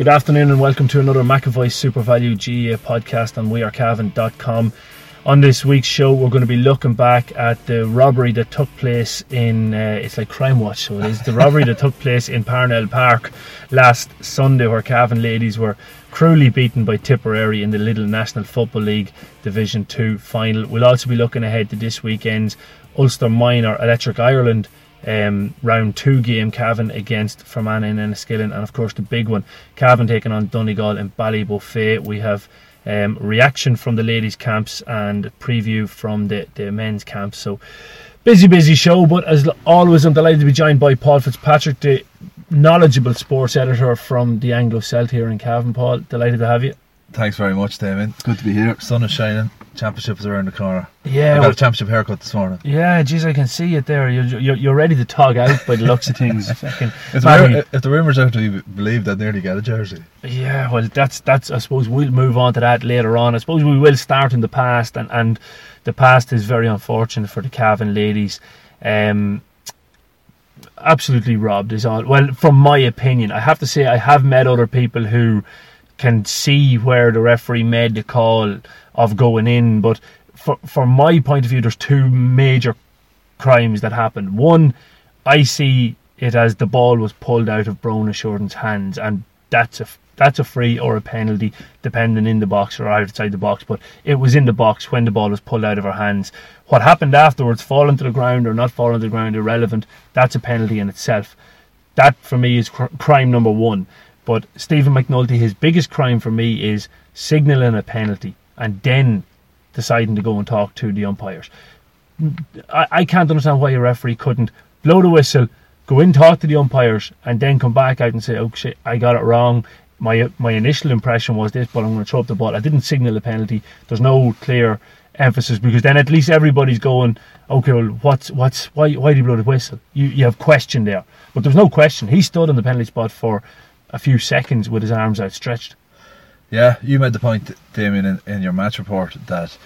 Good afternoon and welcome to another McAvoy SuperValu GA podcast on wearecavan.com. On this week's show, we're going to be looking back at the robbery that took place in, uh, it's like Crime Watch, so it is the robbery that took place in Parnell Park last Sunday, where Cavan ladies were cruelly beaten by Tipperary in the Lidl National Football League Division 2 final. We'll also be looking ahead to this weekend's Ulster Minor Electric Ireland um, round two game Cavan against Fermanagh and Enniskillen, and of course the big one Cavan taking on Donegal in Ballybofey. We have um, reaction from the ladies' camps and preview from the, the men's camps. So busy, busy show. But as always, I'm delighted to be joined by Paul Fitzpatrick, the knowledgeable sports editor from the Anglo Celt here in Cavan. Paul, delighted to have you. Thanks very much, Damien. It's good to be here. Sun is shining. Championship is around the corner. Yeah, I got well- a championship haircut this morning. Yeah, geez, I can see it there. You're, you're, you're ready to tog out by the looks of things. If the, if the rumours are to be believed, I'd nearly get a jersey. Yeah, well, that's that's. I suppose we'll move on to that later on. I suppose we will start in the past, and and the past is very unfortunate for the Cavan ladies. Um, absolutely robbed is all. Well, from my opinion, I have to say I have met other people who can see where the referee made the call of going in, but for, from my point of view, there's two major crimes that happened. One, I see it as the ball was pulled out of Brona Sheridan's hands, and that's a that's a free or a penalty, depending in the box or outside the box. But it was in the box when the ball was pulled out of her hands. What happened afterwards, falling to the ground or not falling to the ground, irrelevant. That's a penalty in itself. That for me is cr- crime number one. But Stephen McNulty, his biggest crime for me is signalling a penalty and then deciding to go and talk to the umpires. I, I can't understand why a referee couldn't blow the whistle, go in, talk to the umpires, and then come back out and say, "Oh shit, I got it wrong. My my initial impression was this, but I'm going to throw up the ball. I didn't signal a penalty. There's no clear emphasis because then at least everybody's going, okay, well, what's what's why why did he blow the whistle? You you have question there, but there's no question. He stood on the penalty spot for a few seconds with his arms outstretched. Yeah, you made the point, Damien, in, in your match report that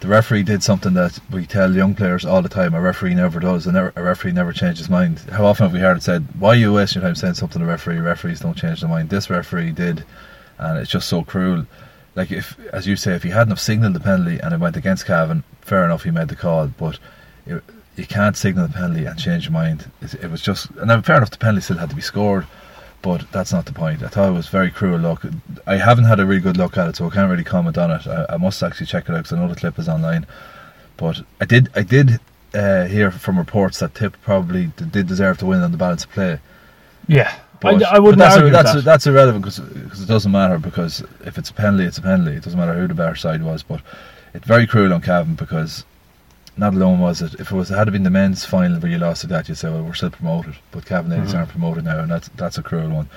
the referee did something that we tell young players all the time. A referee never does, and a referee never changes his mind. How often have we heard it said, "Why are you wasting your time saying something to referee? Referees don't change their mind." This referee did, and it's just so cruel. Like if, as you say, if he hadn't have signalled the penalty and it went against Cavan, fair enough, he made the call. But it, you can't signal the penalty and change your mind. It, it was just, and fair enough, the penalty still had to be scored. But that's not the point. I thought it was very cruel look. I haven't had a really good look at it, so I can't really comment on it. I, I must actually check it out because I know the clip is online. But I did, I did uh, hear from reports that Tip probably did deserve to win on the balance of play. Yeah, But, I, I wouldn't that's, argue with that's, that. that's irrelevant because it doesn't matter because if it's a penalty, it's a penalty. It doesn't matter who the better side was. But it's very cruel on Cavan because not alone was it. If it was it had been the men's final where you lost to that, you'd say, well, we're still promoted. But Cavan ladies Mhm. aren't promoted now, and that's that's a cruel one.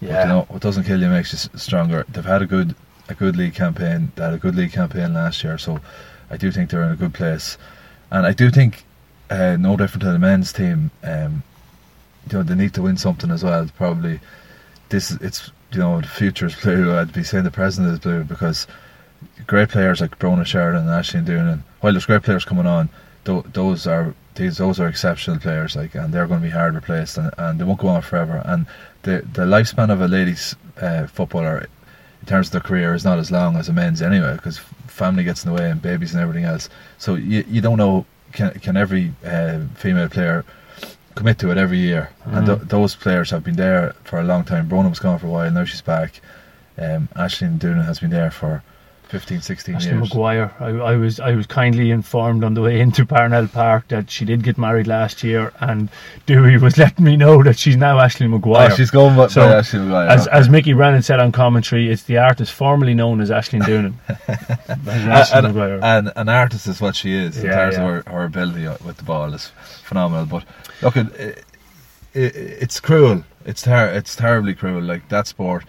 But, yeah. you know, what doesn't kill you makes you stronger. They've had a good a good league campaign. They had a good league campaign last year, so I do think they're in a good place. And I do think, uh, no different to the men's team, um, you know, they need to win something as well. Probably, this it's you know the future is blue. I'd be saying the present is blue because great players like Brona Sheridan and Ashley Doonan. While there's great players coming on, tho- those are these those are exceptional players. Like and they're going to be hard replaced and, and they won't go on forever. And the the lifespan of a ladies uh, footballer in terms of their career is not as long as a men's anyway because family gets in the way and babies and everything else. So you you don't know can can every uh, female player commit to it every year. And th- Mhm. those players have been there for a long time. Brona was gone for a while. Now she's back. Um, Ashley Doonan has been there for 15, 16 Ashley years. Maguire. I, I was I was kindly informed on the way into Parnell Park that she did get married last year, and Dewey was letting me know that she's now Ashley Maguire. Oh, she's going by, So, by Ashley Maguire. as, okay. as Mickey Brennan said on commentary, it's the artist formerly known as Ashley Doonan. Ashley and, Maguire. and an artist is what she is in Yeah, terms yeah. of her, her ability with the ball is phenomenal. But look, it, it, it's cruel. It's ter- it's terribly cruel. Like that sport,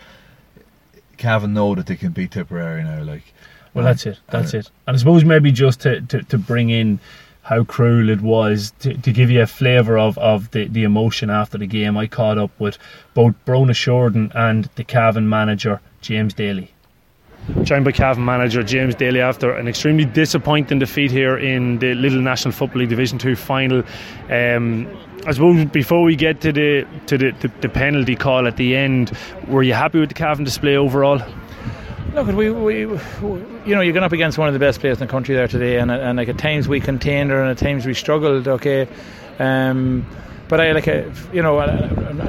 Cavan know that they can beat Tipperary now. Like, well, that's it. That's uh, it. And I suppose maybe just to, to, to bring in how cruel it was to, to give you a flavour of, of the, the emotion after the game. I caught up with both Brona Sheridan and the Cavan manager James Daly. Joined by Cavan manager James Daly after an extremely disappointing defeat here in the Lidl National Football League Division Two final. Um, I suppose before we get to the to the, the, the penalty call at the end, were you happy with the Cavan display overall? Look, we, we, you know, you're going up against one of the best players in the country there today, and, and like at times we contained her, and at times we struggled. Okay, um, but I like, a, uh, you know,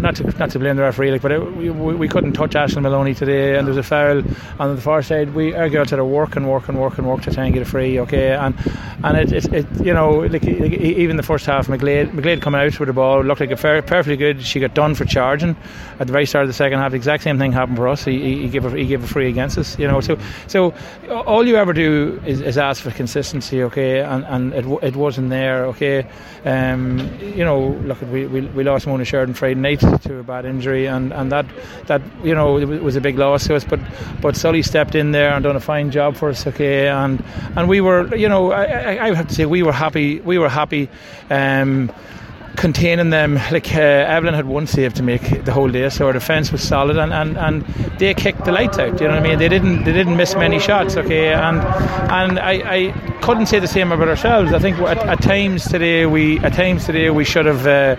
not to not to blame the referee, like, but it, we, we couldn't touch Ashley Moloney today, and there was a foul on the far side. We our girls had to work and work and work and work to try and get it free. Okay, and and it, it, it you know, like, like, even the first half, McGlade McGlade coming out with the ball looked like a fair, perfectly good. She got done for charging at the very start of the second half. The exact same thing happened for us. He, he gave a, he gave a free against us. You know, so so all you ever do is, is ask for consistency. Okay, and and it, it wasn't there. Okay, um, you know, look, we, we, lost Mona Sheridan Friday night to a bad injury, and, and that that you know was a big loss to us. But but Sully stepped in there and done a fine job for us. Okay, and and we were, you know, I, I have to say we were happy. We were happy. Um, containing them. Like uh, Evelyn had one save to make the whole day, so our defence was solid, and, and, and they kicked the lights out. You know what I mean? They didn't they didn't miss many shots. Okay, and and I, I couldn't say the same about ourselves. I think at, at times today we at times today we should have. Uh,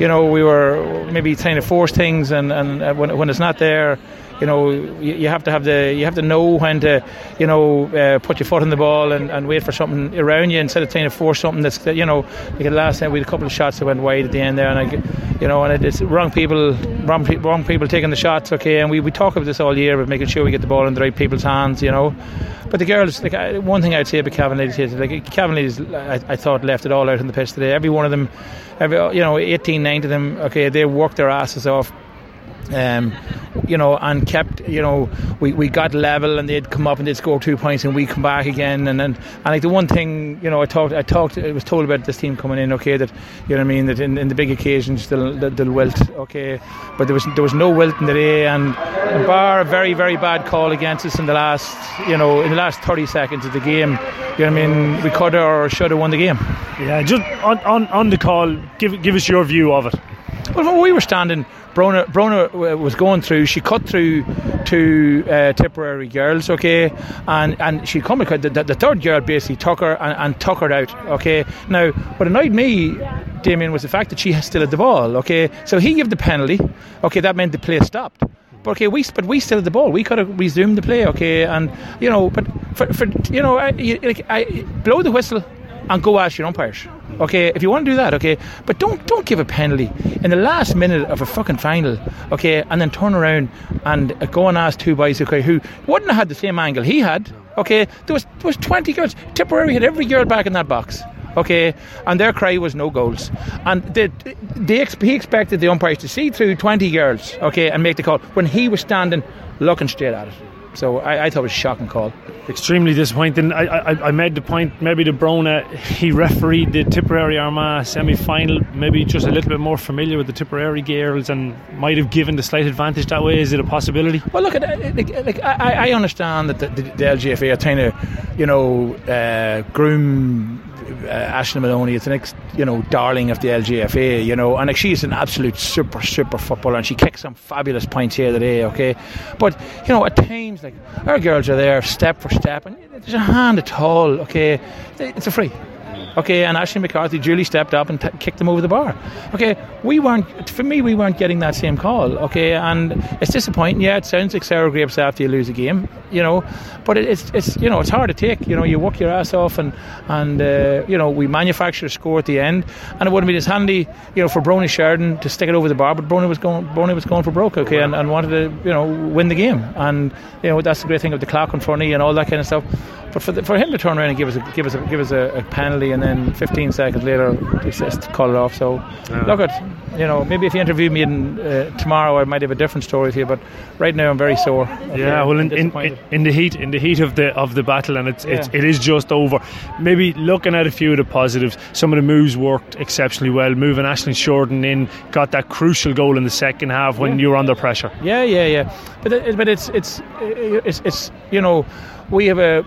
you know, we were maybe trying to force things, and, and uh, when, when it's not there, you know you, you, have to have the you have to know when to you know uh, put your foot on the ball and, and wait for something around you instead of trying to force something that's you know like last time we had a couple of shots that went wide at the end there and I you know and it's wrong people wrong, wrong people taking the shots okay and we, we talk about this all year about making sure we get the ball in the right people's hands you know. But the girls like one thing I'd say about Cavan ladies is like Cavan ladies I, I thought left it all out on the pitch today. Every one of them every you know 18 19 of them okay they worked their asses off um, you know, and kept, you know, we, we got level and they'd come up and they'd score two points and we come back again. And then, and like the one thing, you know, I talked, I talked, I was told about this team coming in, okay, that, you know what I mean, that in, in the big occasions they'll, they'll wilt, okay, but there was there was no wilt in the day and bar a very, very bad call against us in the last, you know, in the last 30 seconds of the game, you know what I mean, we could or should have won the game. Yeah, just on, on, on the call, give, give us your view of it. Well, when we were standing, Brona, Brona was going through. She cut through two uh, Tipperary girls, okay, and and she come the, the, the third girl basically took her and, and took her out, okay. Now, what annoyed me, Damien, was the fact that she still had the ball, okay. So he gave the penalty, okay. That meant the play stopped. But okay, we but we still had the ball. We could have resumed the play, okay. And you know, but for, for you know, I, I blow the whistle and go ask your umpires. Okay, if you want to do that, okay, but don't don't give a penalty in the last minute of a fucking final, okay, and then turn around and uh, go and ask two boys, okay, who wouldn't have had the same angle he had, okay. There was there was twenty girls. Tipperary had every girl back in that box. Okay, and their cry was no goals, and they, they, he expected the umpires to see through twenty girls, okay, and make the call when he was standing looking straight at it. So I, I, thought it was a shocking call. Extremely disappointing. I, I, I made the point maybe the Brona, he refereed the Tipperary Armagh semi final, maybe just a little bit more familiar with the Tipperary girls and might have given the slight advantage that way. Is it a possibility? Well, look, like, like, I, I understand that the, the, the LGFA are trying to, you know, uh, groom uh, Ashley Moloney is the next, you know, darling of the LGFA, you know, and like, she's an absolute super, super footballer, and she kicks some fabulous points here today, okay. But you know, at times, like our girls are there, step for step, and there's a hand at all, okay. It's a free. Okay, and Ashley McCarthy duly stepped up and t- kicked them over the bar. Okay, we weren't, for me, we weren't getting that same call. Okay, and it's disappointing. Yeah, it sounds like sour grapes after you lose a game, you know, but it's, it's you know, it's hard to take. You know, you work your ass off and, and uh, you know, we manufacture a score at the end, and it would have been as handy, you know, for Brony Sheridan to stick it over the bar, but Brony was going, Brony was going for broke, okay, and, and wanted to, you know, win the game. And, you know, that's the great thing of the clock in front of you and all that kind of stuff. But for, the, for him to turn around and give us a, give us a, give us a, a penalty and then 15 seconds later, says call it off. So, Yeah. look at, you know, maybe if you interview me in, uh, tomorrow, I might have a different story for you. But right now, I'm very sore. Yeah, well, in, in, in the heat, in the heat of the of the battle, and it's, it's it is just over. Maybe looking at a few of the positives, some of the moves worked exceptionally well. Moving Ashley Sheridan in, got that crucial goal in the second half when Yeah. you were under pressure. Yeah, yeah, yeah. But it, but it's it's it's it's you know we have a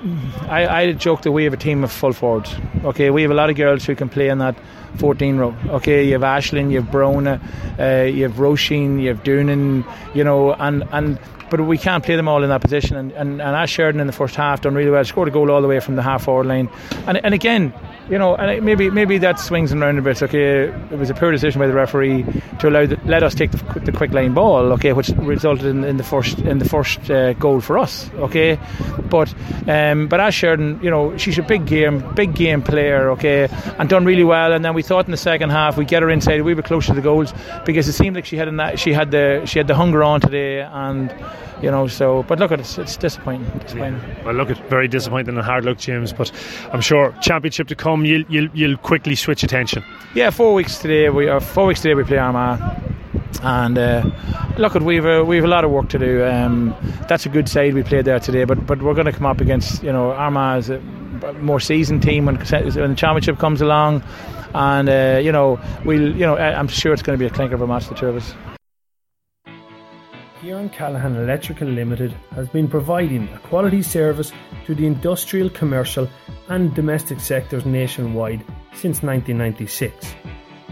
I I joke that we have a team of full forwards. Okay, we have a lot of girls who can play in that 14 row. Okay, you have Ashlyn, you have Brona, uh, you have Roisin, you have Doonan, you know, and and. But we can't play them all in that position. And, and, and Ash Sheridan in the first half done really well. Scored a goal all the way from the half forward line. And and again, you know, and maybe maybe that swings and round a bit. Okay, it was a poor decision by the referee to allow the, let us take the, the quick line ball. Okay, which resulted in, in the first in the first uh, goal for us. Okay, but um, but Ash Sheridan, you know, she's a big game, big game player. Okay, and done really well. And then we thought in the second half we get her inside, we were close to the goals because it seemed like she had a, she had the she had the hunger on today, and you know, so. But look at it, it's, it's disappointing. Disappointing. Well, look, it's very disappointing and hard luck, James. But I'm sure championship to come, you'll you'll, you'll quickly switch attention. Yeah, four weeks today. We are four weeks today. We play Armagh, and uh, look, at we've a, we've a lot of work to do. Um, that's a good side we played there today, but but we're going to come up against you know Armagh is a more seasoned team when, when the championship comes along, and uh, you know we'll you know I'm sure it's going to be a clinker of a match the two of us. Kieran Callahan Electrical Limited has been providing a quality service to the industrial, commercial, and domestic sectors nationwide since 1996.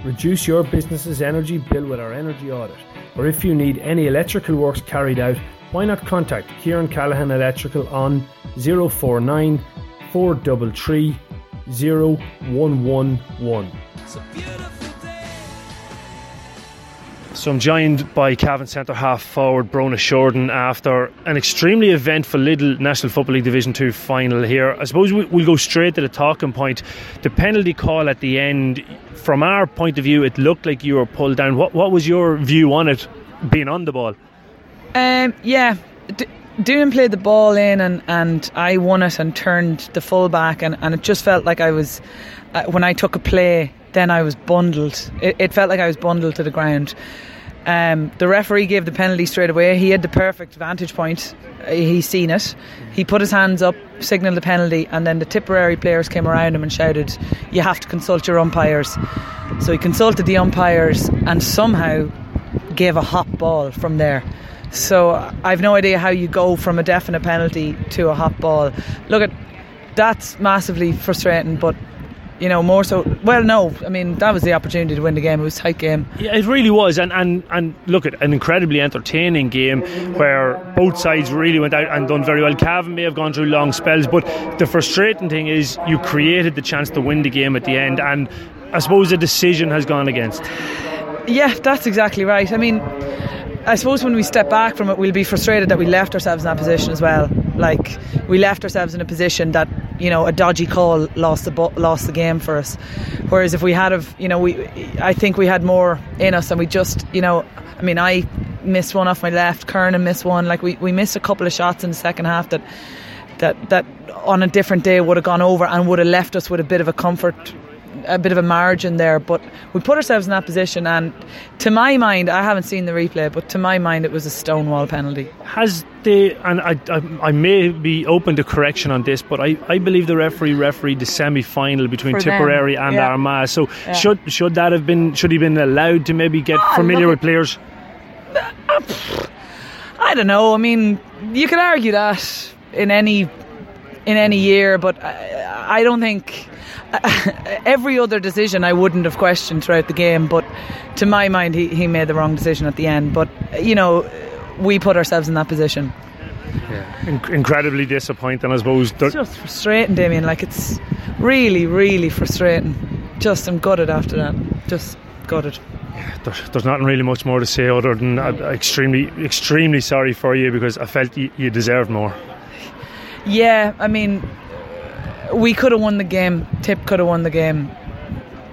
Reduce your business's energy bill with our energy audit, or if you need any electrical works carried out, why not contact Kieran Callahan Electrical on 049 433 0111. So I'm joined by Cavan centre half forward Brona Sheridan after an extremely eventful Lidl National Football League Division 2 final here. I suppose we, we'll go straight to the talking point. The penalty call at the end, from our point of view, it looked like you were pulled down. What, what was your view on it being on the ball? Um, yeah, D- Doonan played the ball in, and, and I won it and turned the full back, and, and it just felt like I was uh, when I took a play. Then I was bundled. It, it felt like I was bundled to the ground. Um, the referee gave the penalty straight away. He had the perfect vantage point. Uh, He seen it. He put his hands up, signalled the penalty, and then the Tipperary players came around him and shouted, "You have to consult your umpires." So he consulted the umpires and somehow gave a hot ball from there. So I've no idea how you go from a definite penalty to a hot ball. Look at that's massively frustrating, but you know more so. Well, no, I mean that was the opportunity to win the game. It was a tight game. Yeah, it really was, and, and, and look at an incredibly entertaining game where both sides really went out and done very well. Cavan may have gone through long spells, but the frustrating thing is you created the chance to win the game at the end, and I suppose the decision has gone against. Yeah, that's exactly right. I mean, I suppose when we step back from it, we'll be frustrated that we left ourselves in that position as well. Like we left ourselves in a position that you know a dodgy call lost the bo- lost the game for us. Whereas if we had of you know, we I think we had more in us, and we just, you know, I mean, I missed one off my left, Kernan missed one. Like we, we missed a couple of shots in the second half that that that on a different day would have gone over and would have left us with a bit of a comfort a bit of a margin there but we put ourselves in that position and to my mind I haven't seen the replay but to my mind it was a stonewall penalty Has the and I, I I may be open to correction on this, but I, I believe the referee refereed the semi final between For them, Tipperary and yeah. Armagh. So Yeah. should should that have been should he been allowed to maybe get Ah, familiar with players? I don't know I mean you could argue that in any in any year but I, I don't think every other decision I wouldn't have questioned throughout the game but to my mind he, he made the wrong decision at the end but you know we put ourselves in that position Inc- incredibly disappointing, I suppose. It's just frustrating, Damien. Like it's really, really frustrating. Just I'm gutted after that. Just gutted. there- there's nothing really much more to say other than I'm extremely extremely sorry for you because I felt you, you deserved more. Yeah, I mean, we could have won the game. Tip could have won the game.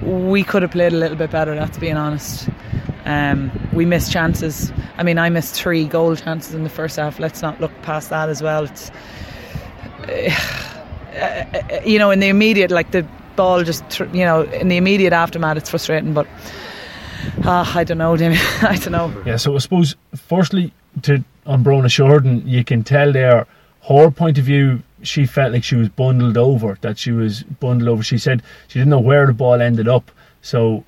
We could have played a little bit better. That's being honest. Um, we missed chances. I mean, I missed three goal chances in the first half. Let's not look past that as well. It's, uh, you know, in the immediate, like the ball just you know in the immediate aftermath it's frustrating but uh, I don't know Damien I don't know Yeah, so I suppose firstly to on Brona Sheridan, you can tell there her point of view. She felt like she was bundled over. That she was bundled over. She said she didn't know where the ball ended up. So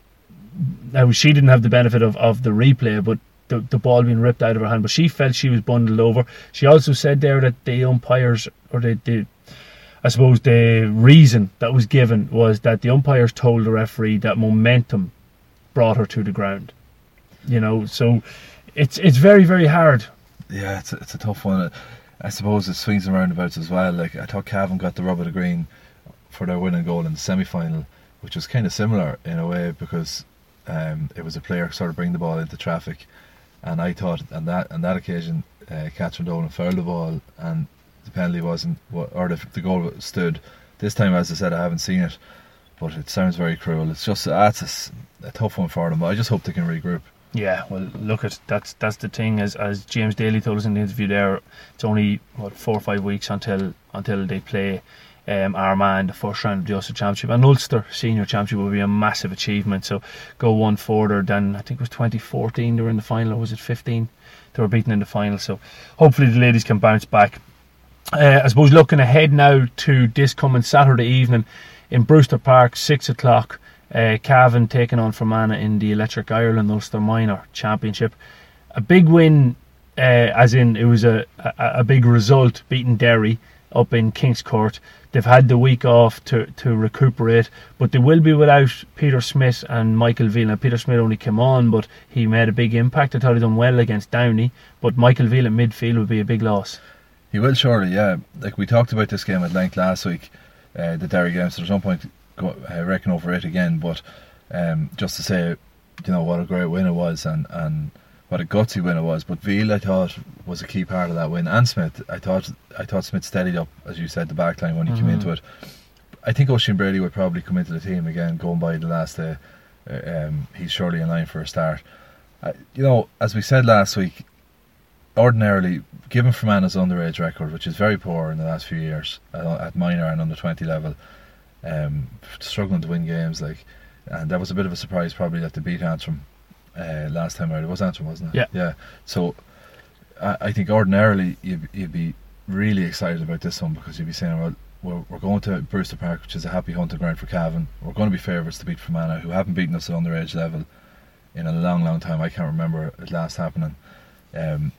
now she didn't have the benefit of, of the replay, but the, the ball being ripped out of her hand. But she felt she was bundled over. She also said there that the umpires or the, the I suppose the reason that was given was that the umpires told the referee that momentum brought her to the ground. You know, so it's it's very very hard. Yeah, it's a, it's a tough one. I suppose it swings and roundabouts as well. Like I thought Cavan got the rub of the green for their winning goal in the semi final, which was kind of similar in a way because um, it was a player sort of bring the ball into traffic, and I thought on that on that occasion, uh, Catherine Dolan fouled the ball and the penalty wasn't or the, the goal stood. This time, as I said, I haven't seen it, but it sounds very cruel. It's just that's a, a tough one for them. I just hope they can regroup. Yeah, well, look at that's that's the thing. As as James Daly told us in the interview, there it's only what four or five weeks until until they play um, Armagh the first round of the Ulster Championship, and Ulster Senior Championship will be a massive achievement. So go one further than I think it was 2014. They were in the final, or was it 15? They were beaten in the final. So hopefully the ladies can bounce back. Uh, I suppose looking ahead now to this coming Saturday evening in Brewster Park, six o'clock. Uh, Cavan taking on Fermanagh in the Electric Ireland Ulster Minor Championship. A big win, uh, as in it was a, a, a big result, beating Derry up in Kingscourt. They've had the week off to, to recuperate, but they will be without Peter Smith and Michael. Now, Peter Smith only came on, but he made a big impact. I thought he done well against Downey, but Michael Veal in midfield would be a big loss. He will surely, yeah. Like we talked about this game at length last week, uh, the Derry game. So there's no point go, I reckon over it again. But um, just to say, you know what a great win it was, and and what a gutsy win it was. But Veal, I thought, was a key part of that win, and Smith. I thought I thought Smith steadied up, as you said, the back line when he mm-hmm. came into it. I think Oisin Brady would probably come into the team again, going by the last day. Uh, um, he's surely in line for a start. Uh, you know, as we said last week, ordinarily, given Fermanagh's underage record, which is very poor in the last few years uh, at minor and under 20 level, um, struggling to win games, like, and that was a bit of a surprise probably that they beat Antrim uh, last time out. It was Antrim, wasn't it? Yeah. Yeah. So I, I think ordinarily you'd, you'd, be really excited about this one because you'd be saying, well, we're, we're going to Brewster Park, which is a happy hunting ground for Cavan. We're going to be favourites to beat Fermanagh, who haven't beaten us at underage level in a long, long time. I can't remember it last happening. Um,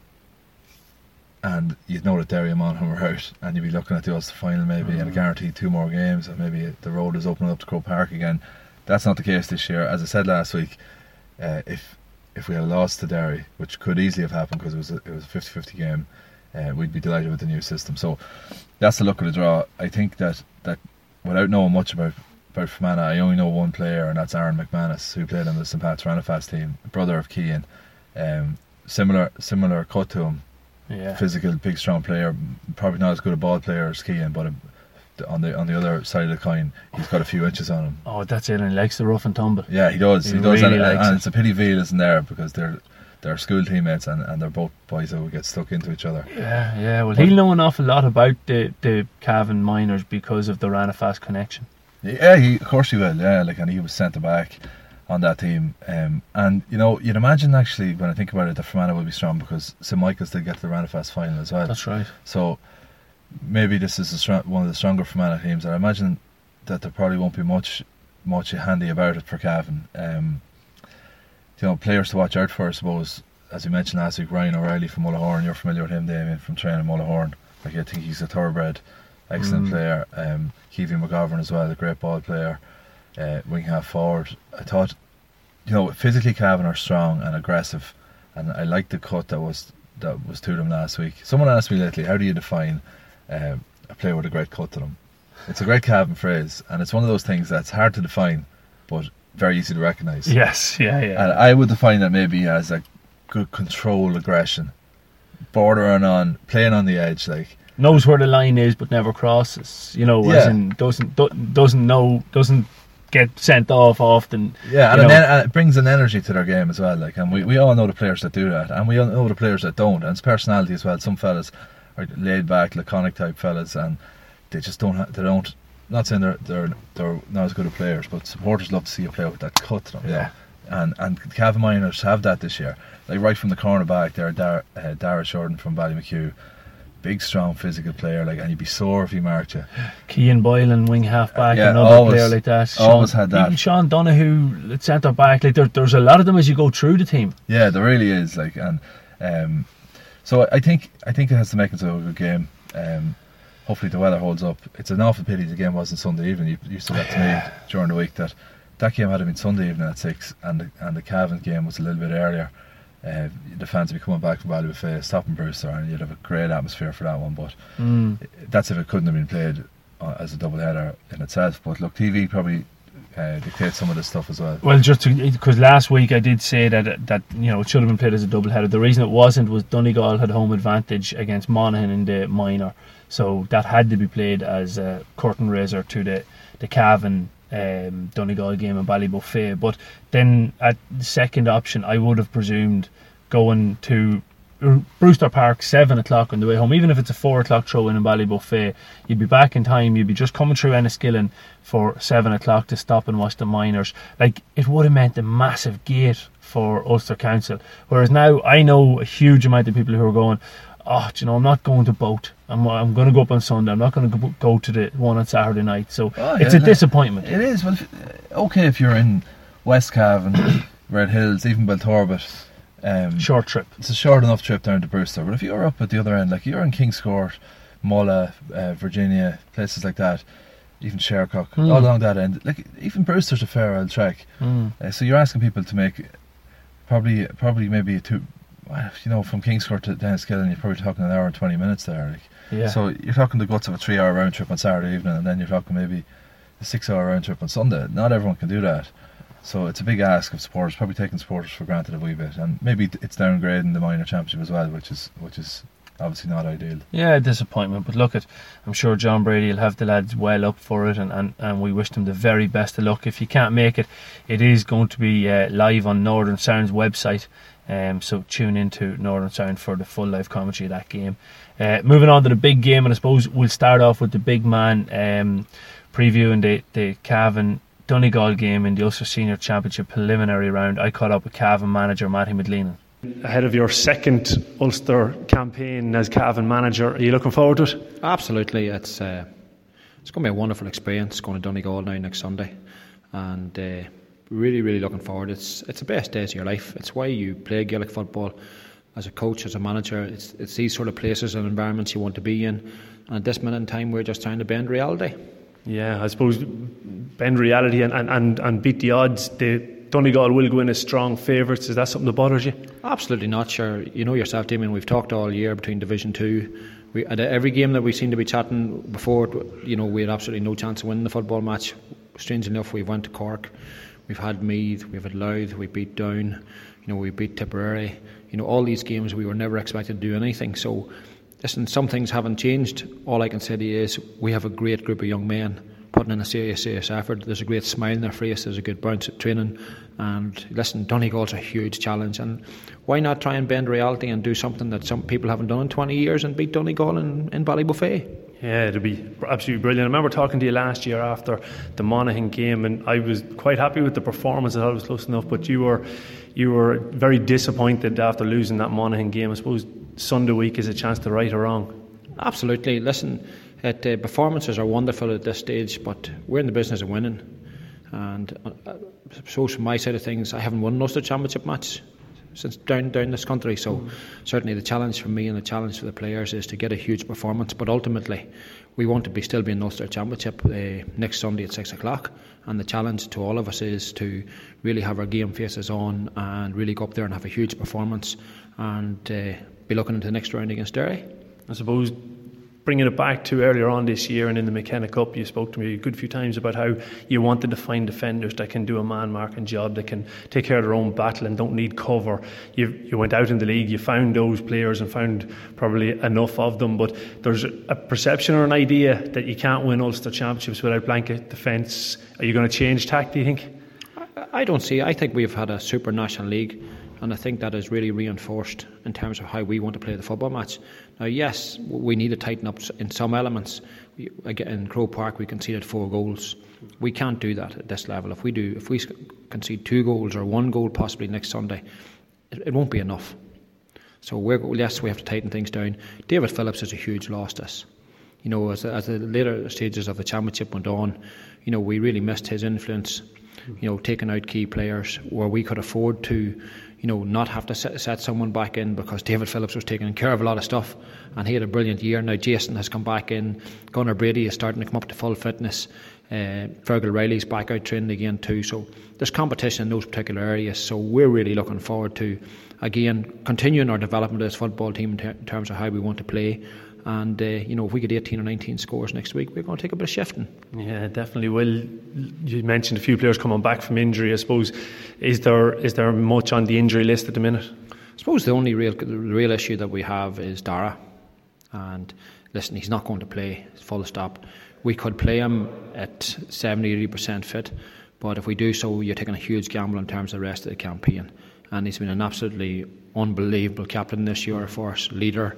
and you'd know that Derry and Monaghan were out, and you'd be looking at the Ulster final maybe, mm-hmm. and guarantee two more games, and maybe the road is opening up to Croke Park again. That's not the case this year. As I said last week, uh, if if we had lost to Derry, which could easily have happened because it was a, it was a 50-50 game, uh, we'd be delighted with the new system. So that's the look of the draw. I think that that without knowing much about about Fermanagh, I only know one player, and that's Aaron McManus, who played on the St Pat's Ranafast team, brother of Keane. Um, similar similar cut to him, yeah. physical, big, strong player. Probably not as good a ball player as Keane, but uh, a, on the on the other side of the coin, he's got a few inches on him. Oh, that's it. And he likes the rough and tumble. Yeah, he does. He, he does, really and, likes and it. it's a pity Veal isn't there because they're they're school teammates and, and they're both boys that would get stuck into each other. Yeah, yeah. Well, he'll know an awful lot about the the Cavan miners because of the Ranafast connection. Yeah, he, of course he will. Yeah, like and he was sent back on that team. Um, and you know, you'd imagine actually when I think about it, that Fermanagh will be strong because St Michael's did get to the Ranafast final as well. That's right. So maybe this is strong, one of the stronger Fermanagh teams. I imagine that there probably won't be much much handy about it for Cavan. Um, you know, players to watch out for, I suppose. As you mentioned last week, Ryan O'Reilly from Mullahoran. You're familiar with him, Damien, from training Mullahoran. Like I think he's a thoroughbred, excellent Mm. player. Um, Keevy McGovern as well, a great ball player. Uh, wing half forward. I thought, you know, physically Cavan are strong and aggressive, and I like the cut that was that was to them last week. Someone asked me lately, how do you define um, a player with a great cut to them? It's a great Cavan phrase, and it's one of those things that's hard to define, but very easy to recognise. Yes, yeah, yeah. And I would define that maybe as a good control aggression, bordering on playing on the edge, like Knows where the line is, but never crosses. You know, as Yeah. in doesn't doesn't know doesn't get sent off often. yeah, and, You an know. en- and it brings an energy to their game as well. Like, and we, we all know the players that do that, and we all know the players that don't, and it's personality as well. Some fellas are laid back, laconic type fellas, and they just don't ha- they don't not saying they're they're they're not as good at players, but supporters love to see a player with that cut to them. you know. Yeah. And and Cavan Miners have that this year. Like right from the corner back there, Dar- uh, Dara Jordan from Ballymacue, big, strong, physical player. Like, and you'd be sore if he marked you. Kean Boylan, wing half back, Yeah, another always- player like that. always Sean, had that. Even Sean Donahue, centre back. Like there, there's a lot of them as you go through the team. Yeah, there really is. Like, and um, so I think I think it has to make it a good game. Um, hopefully the weather holds up. It's an awful pity the game wasn't Sunday evening. You used to that to me during the week that that game had been Sunday evening at six, and the, and the Cavan game was a little bit earlier. Uh, the fans would be coming back from Ballybofey, stopping Brewster, and you'd have a great atmosphere for that one. But Mm. that's if it couldn't have been played uh, as a double header in itself. But look, TV probably uh, dictates some of this stuff as well. Well, just because last week I did say that that you know it should have been played as a double header. The reason it wasn't was Donegal had home advantage against Monaghan in the minor, so that had to be played as a curtain raiser to the the Cavan um, Donegal game in Ballybofey. But then at the second option, I would have presumed going to Brewster Park seven o'clock on the way home. Even if it's a four o'clock throw in in Ballybofey, you'd be back in time. You'd be just coming through Enniskillen for seven o'clock to stop and watch the miners. Like it would have meant a massive gate for Ulster Council. Whereas now I know a huge amount of people who are going. Oh, do you know, I'm not going to boat. I'm, I'm going to go up on Sunday. I'm not going to go, to the one on Saturday night. So Oh, it's yeah, a no. disappointment. It is. Well, if- okay if you're in West Cavan, Red Hills, even Belturbet. Um, Short trip. It's a short enough trip down to Brewster. But if you're up at the other end, like you're in Kingscourt, Mulla, uh, Virginia, places like that, even Shercock, Mm. all along that end, like even Brewster's a fair old trek. Mm. Uh, so you're asking people to make probably, probably maybe two, well, you know, from Kingscourt to Enniskillen, you're probably talking an hour and twenty minutes there. Like. Yeah. So you're talking the guts of a three-hour round trip on Saturday evening, and then you're talking maybe a six-hour round trip on Sunday. Not everyone can do that, so it's a big ask of supporters. Probably taking supporters for granted a wee bit, and maybe it's downgrading the minor championship as well, which is which is obviously not ideal. Yeah, disappointment. But look, at I'm sure John Brady will have the lads well up for it, and, and, and we wish them the very best of luck. If you can't make it, it is going to be uh, live on Northern Sound's website. Um, so tune into Northern Sound for the full live commentary of that game. Uh, moving on to the big game, and I suppose we'll start off with the big man um, previewing the the Cavan Donegal game in the Ulster Senior Championship preliminary round. I caught up with Cavan manager Matty McGleenan. ahead of your second Ulster campaign as Cavan manager. Are you looking forward to it? Absolutely, it's uh, it's going to be a wonderful experience going to Donegal now next Sunday, and uh, really, really looking forward. It's it's the best days of your life. It's why you play Gaelic football as a coach, as a manager. It's it's these sort of places and environments you want to be in. And at this minute in time, we're just trying to bend reality. Yeah, I suppose bend reality and, and, and, and beat the odds. The Donegal will go in as strong favourites. Is that something that bothers you? Absolutely not. Sure, you know yourself, Damien. We've talked all year between Division Two. We, at every game that we seem to be chatting before, you know, we had absolutely no chance of winning the football match. Strangely enough, we went to Cork. We've had Meath. We've had Louth. We beat Down. You know, we beat Tipperary. You know, all these games we were never expected to do anything. So, listen, some things haven't changed. All I can say to you is we have a great group of young men putting in a serious, serious effort. There's a great smile in their face. There's a good bounce at training. And listen, Donegal's a huge challenge. And why not try and bend reality and do something that some people haven't done in 20 years and beat Donegal in, in Ballybofey? Yeah, it'll be absolutely brilliant. I remember talking to you last year after the Monaghan game, and I was quite happy with the performance. I thought it was close enough, but you were you were very disappointed after losing that Monaghan game. I suppose Sunday week is a chance to right or wrong. Absolutely. Listen, it, uh, performances are wonderful at this stage, but we're in the business of winning. And uh, so, from my side of things, I haven't won an Ulster Championship match since down down this country. So, certainly the challenge for me and the challenge for the players is to get a huge performance. But ultimately, we want to be still be in Ulster Championship uh, next Sunday at six o'clock. And the challenge to all of us is to really have our game faces on and really go up there and have a huge performance and uh, be looking into the next round against Derry. I suppose bringing it back to earlier on this year and in the McKenna Cup, you spoke to me a good few times about how you wanted to find defenders that can do a man marking job, that can take care of their own battle and don't need cover. You, you went out in the league, you found those players and found probably enough of them, but there's a perception or an idea that you can't win Ulster Championships without blanket defence. Are you going to change tack, do you think? I don't see. I think we've had a super national league. And I think that is really reinforced in terms of how we want to play the football match. Now, yes, we need to tighten up in some elements. Again, in Croke Park, we conceded four goals. We can't do that at this level. If we do, if we concede two goals or one goal possibly next Sunday, it, it won't be enough. So yes, we have to tighten things down. David Phillips is a huge loss to us. You know, as, as the later stages of the championship went on, you know, we really missed his influence. You know, taking out key players where we could afford to you know, not have to set, someone back in because David Phillips was taking care of a lot of stuff and he had a brilliant year. Now Jason has come back in. Gunnar Brady is starting to come up to full fitness. Uh, Fergal Riley's back out training again too. So there's competition in those particular areas. So we're really looking forward to, again, continuing our development of this football team in, ter- in terms of how we want to play and uh, you know, if we get 18 or 19 scores next week, we're going to take a bit of shifting. Yeah, definitely will. You mentioned a few players coming back from injury. I suppose is there is there much on the injury list at the minute? I suppose the only real the real issue that we have is Dara, and listen, he's not going to play. Full stop. We could play him at 70 80 percent fit, but if we do so, you're taking a huge gamble in terms of the rest of the campaign. And he's been an absolutely unbelievable captain this year for us, leader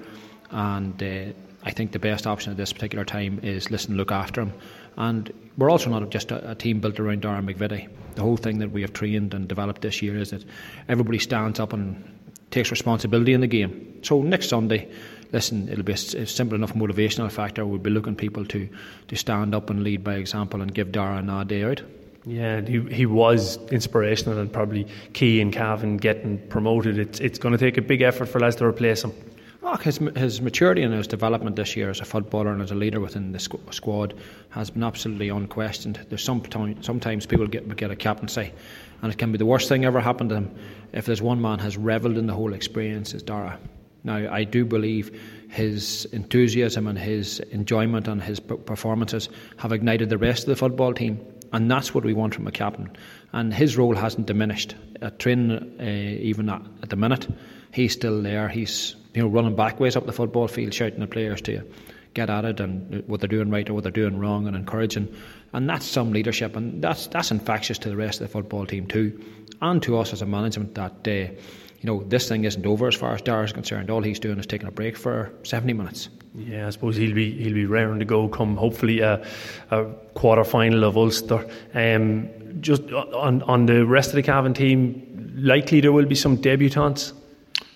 and uh, I think the best option at this particular time is listen, look after him. And we're also not just a, a team built around Darren McVeety. The whole thing that we have trained and developed this year is that everybody stands up and takes responsibility in the game. So next Sunday, listen, it'll be a, simple enough motivational factor. We'll be looking people to, to stand up and lead by example and give Darren a day out. Yeah, he, he was inspirational and probably key in Cavan getting promoted. It's, it's going to take a big effort for lads to replace him. His, his maturity and his development this year as a footballer and as a leader within the squ- squad has been absolutely unquestioned. There's some time, sometimes people get get a captaincy, and it can be the worst thing ever happened to them. If there's one man has revelled in the whole experience, is Dara. Now, I do believe his enthusiasm and his enjoyment and his performances have ignited the rest of the football team, and that's what we want from a captain. And his role hasn't diminished at training, uh, even at, at the minute. He's still there. He's you know, running backways up the football field, shouting at players to get at it and what they're doing right or what they're doing wrong, and encouraging. And that's some leadership, and that's that's infectious to the rest of the football team too, and to us as a management that. Uh, you know, this thing isn't over as far as Dara is concerned. All he's doing is taking a break for 70 minutes. Yeah, I suppose he'll be he'll be raring to go come hopefully a, a quarter final of Ulster. Um, just on on the rest of the Cavan team, likely there will be some debutants.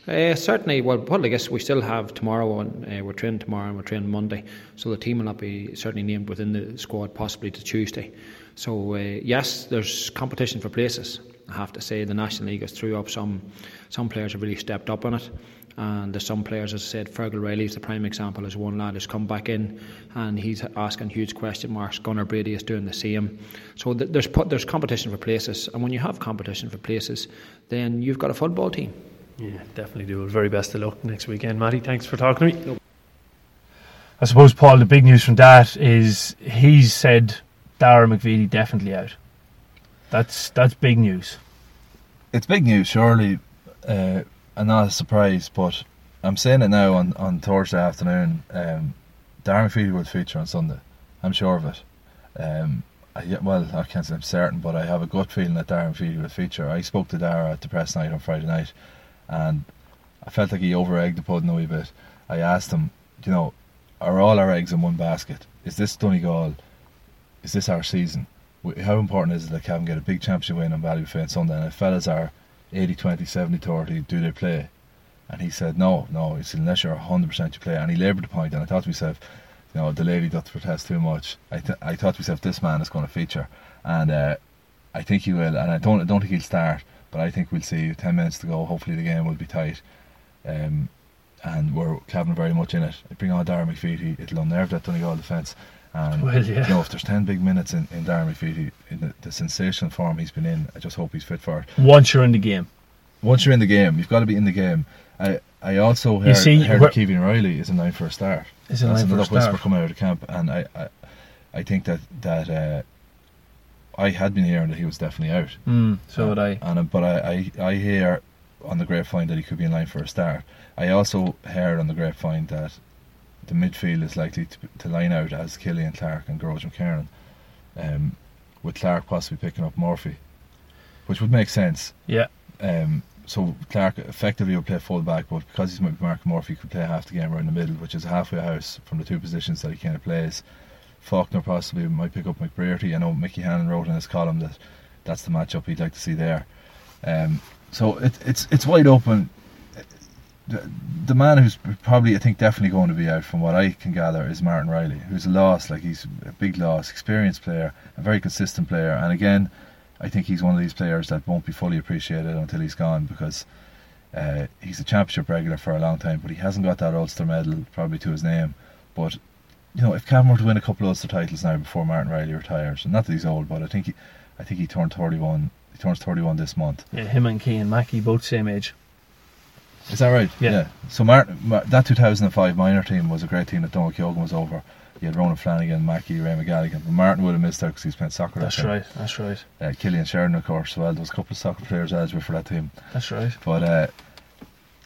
Uh, certainly, well, well, I guess we still have tomorrow and Uh, we're training tomorrow and we're training Monday, so the team will not be certainly named within the squad, possibly to Tuesday. So uh, yes, there's competition for places. I have to say the National League has threw up some. Some players have really stepped up on it, and there's some players, as I said, Fergal Riley is the prime example. As one lad has come back in, and he's asking huge question marks. Gunnar Brady is doing the same. So th- there's there's competition for places, and when you have competition for places, then you've got a football team. Yeah, definitely do. Very best of luck next weekend, Matty. Thanks for talking to me. I suppose, Paul, the big news from that is he's said Dara McVeety definitely out. That's that's big news. It's big news, surely, uh, and not a surprise. But I'm saying it now on, on Thursday afternoon. Um, Dara McVeety will feature on Sunday. I'm sure of it. Um, I, well, I can't say I'm certain, but I have a gut feeling that Dara McVeety will feature. I spoke to Dara at the press night on Friday night and I felt like he over egged the pudding a wee bit. I asked him, you know, are all our eggs in one basket? Is this Donegal? Is this our season? How important is it that Cavan get a big championship win on Ballybofey on Sunday? And if fellas are 80 20, 70 30, do they play? And he said, no, no. it's unless you're 100% you play. And he laboured the point, and I thought to myself, you know, the lady doth protest too much. I, th- I thought to myself, this man is going to feature. And uh, I think he will. And I don't, I don't think he'll start. But I think we'll see 10 minutes to go. Hopefully the game will be tight. Um, and we're Cavan very much in it. Bring on Darren McVeety, it'll unnerve that Donegal defence. And well, yeah. you know, if there's 10 big minutes in, in Darren McVeety, in the, the sensational form he's been in, I just hope he's fit for it. Once you're in the game. Once you're in the game, you've got to be in the game. I, I also heard, see, heard that Kevin Riley is in line for a start. Is in That's another for a whisper coming out of the camp, and I, I, I think that that uh, I had been hearing that he was definitely out. Mm, so would I. And but I, I, I hear on the grapevine that he could be in line for a start. I also heard on the grapevine that the midfield is likely to, to line out as Killian Clark and Gearoid McKiernan, um, with Clark possibly picking up Murphy, which would make sense. Yeah. Um, so Clark effectively will play full back, but because he's Mark Murphy, could play half the game around the middle, which is a halfway house from the two positions that he kind of plays. Faulkner possibly might pick up McBrearty. I know Mickey Hannon wrote in his column that that's the matchup he'd like to see there. Um, so it, it's it's wide open. The, man who's probably I think definitely going to be out from what I can gather is Martin Reilly, who's a loss. Like he's a big loss, experienced player, a very consistent player, and again, I think he's one of these players that won't be fully appreciated until he's gone because uh, he's a championship regular for a long time, but he hasn't got that Ulster medal probably to his name. But you know, if Cavan were to win a couple of Ulster titles now before Martin Reilly retires, and not that he's old, but I think he, I think he turned 31. He turns 31 this month. Yeah, him and Cian Mackey both same age. Is that right? Yeah. So Martin, Mar- that 2005 minor team was a great team that Donald Keogan was over. You had Ronan Flanagan, Mackey, Ray McGalligan. But Martin would have missed out because he's playing soccer. That's right. That's right. Uh, Killian Sheridan, of course, well. There was a couple of soccer players eligible for that team. That's right. But, uh,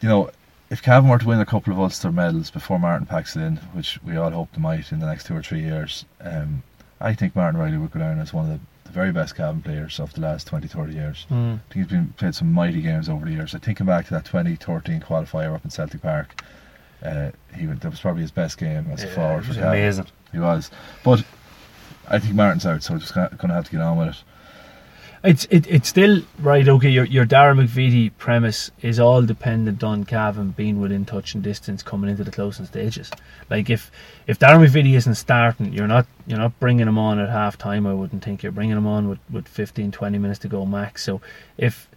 you know, if Cavan were to win a couple of Ulster medals before Martin packs it in, which we all hope they might in the next two or three years, um, I think Martin Reilly would go down as one of the, the very best Cavan players of the last 20, 30 years. Mm. I think he's been played some mighty games over the years. I think him back to that 2013 qualifier up in Celtic Park. Uh, he that was probably his best game as a Yeah, forward it for was amazing. He was, but I think Martin's out, so we're just going to have to get on with it. It's it, it's still right. Okay, your your Dara McVeety premise is all dependent on Cavan being within touch and distance coming into the closing stages. Like if if Dara McVeety isn't starting, you're not you're not bringing him on at half time. I wouldn't think you're bringing him on with, with 15, 20 minutes to go max. So if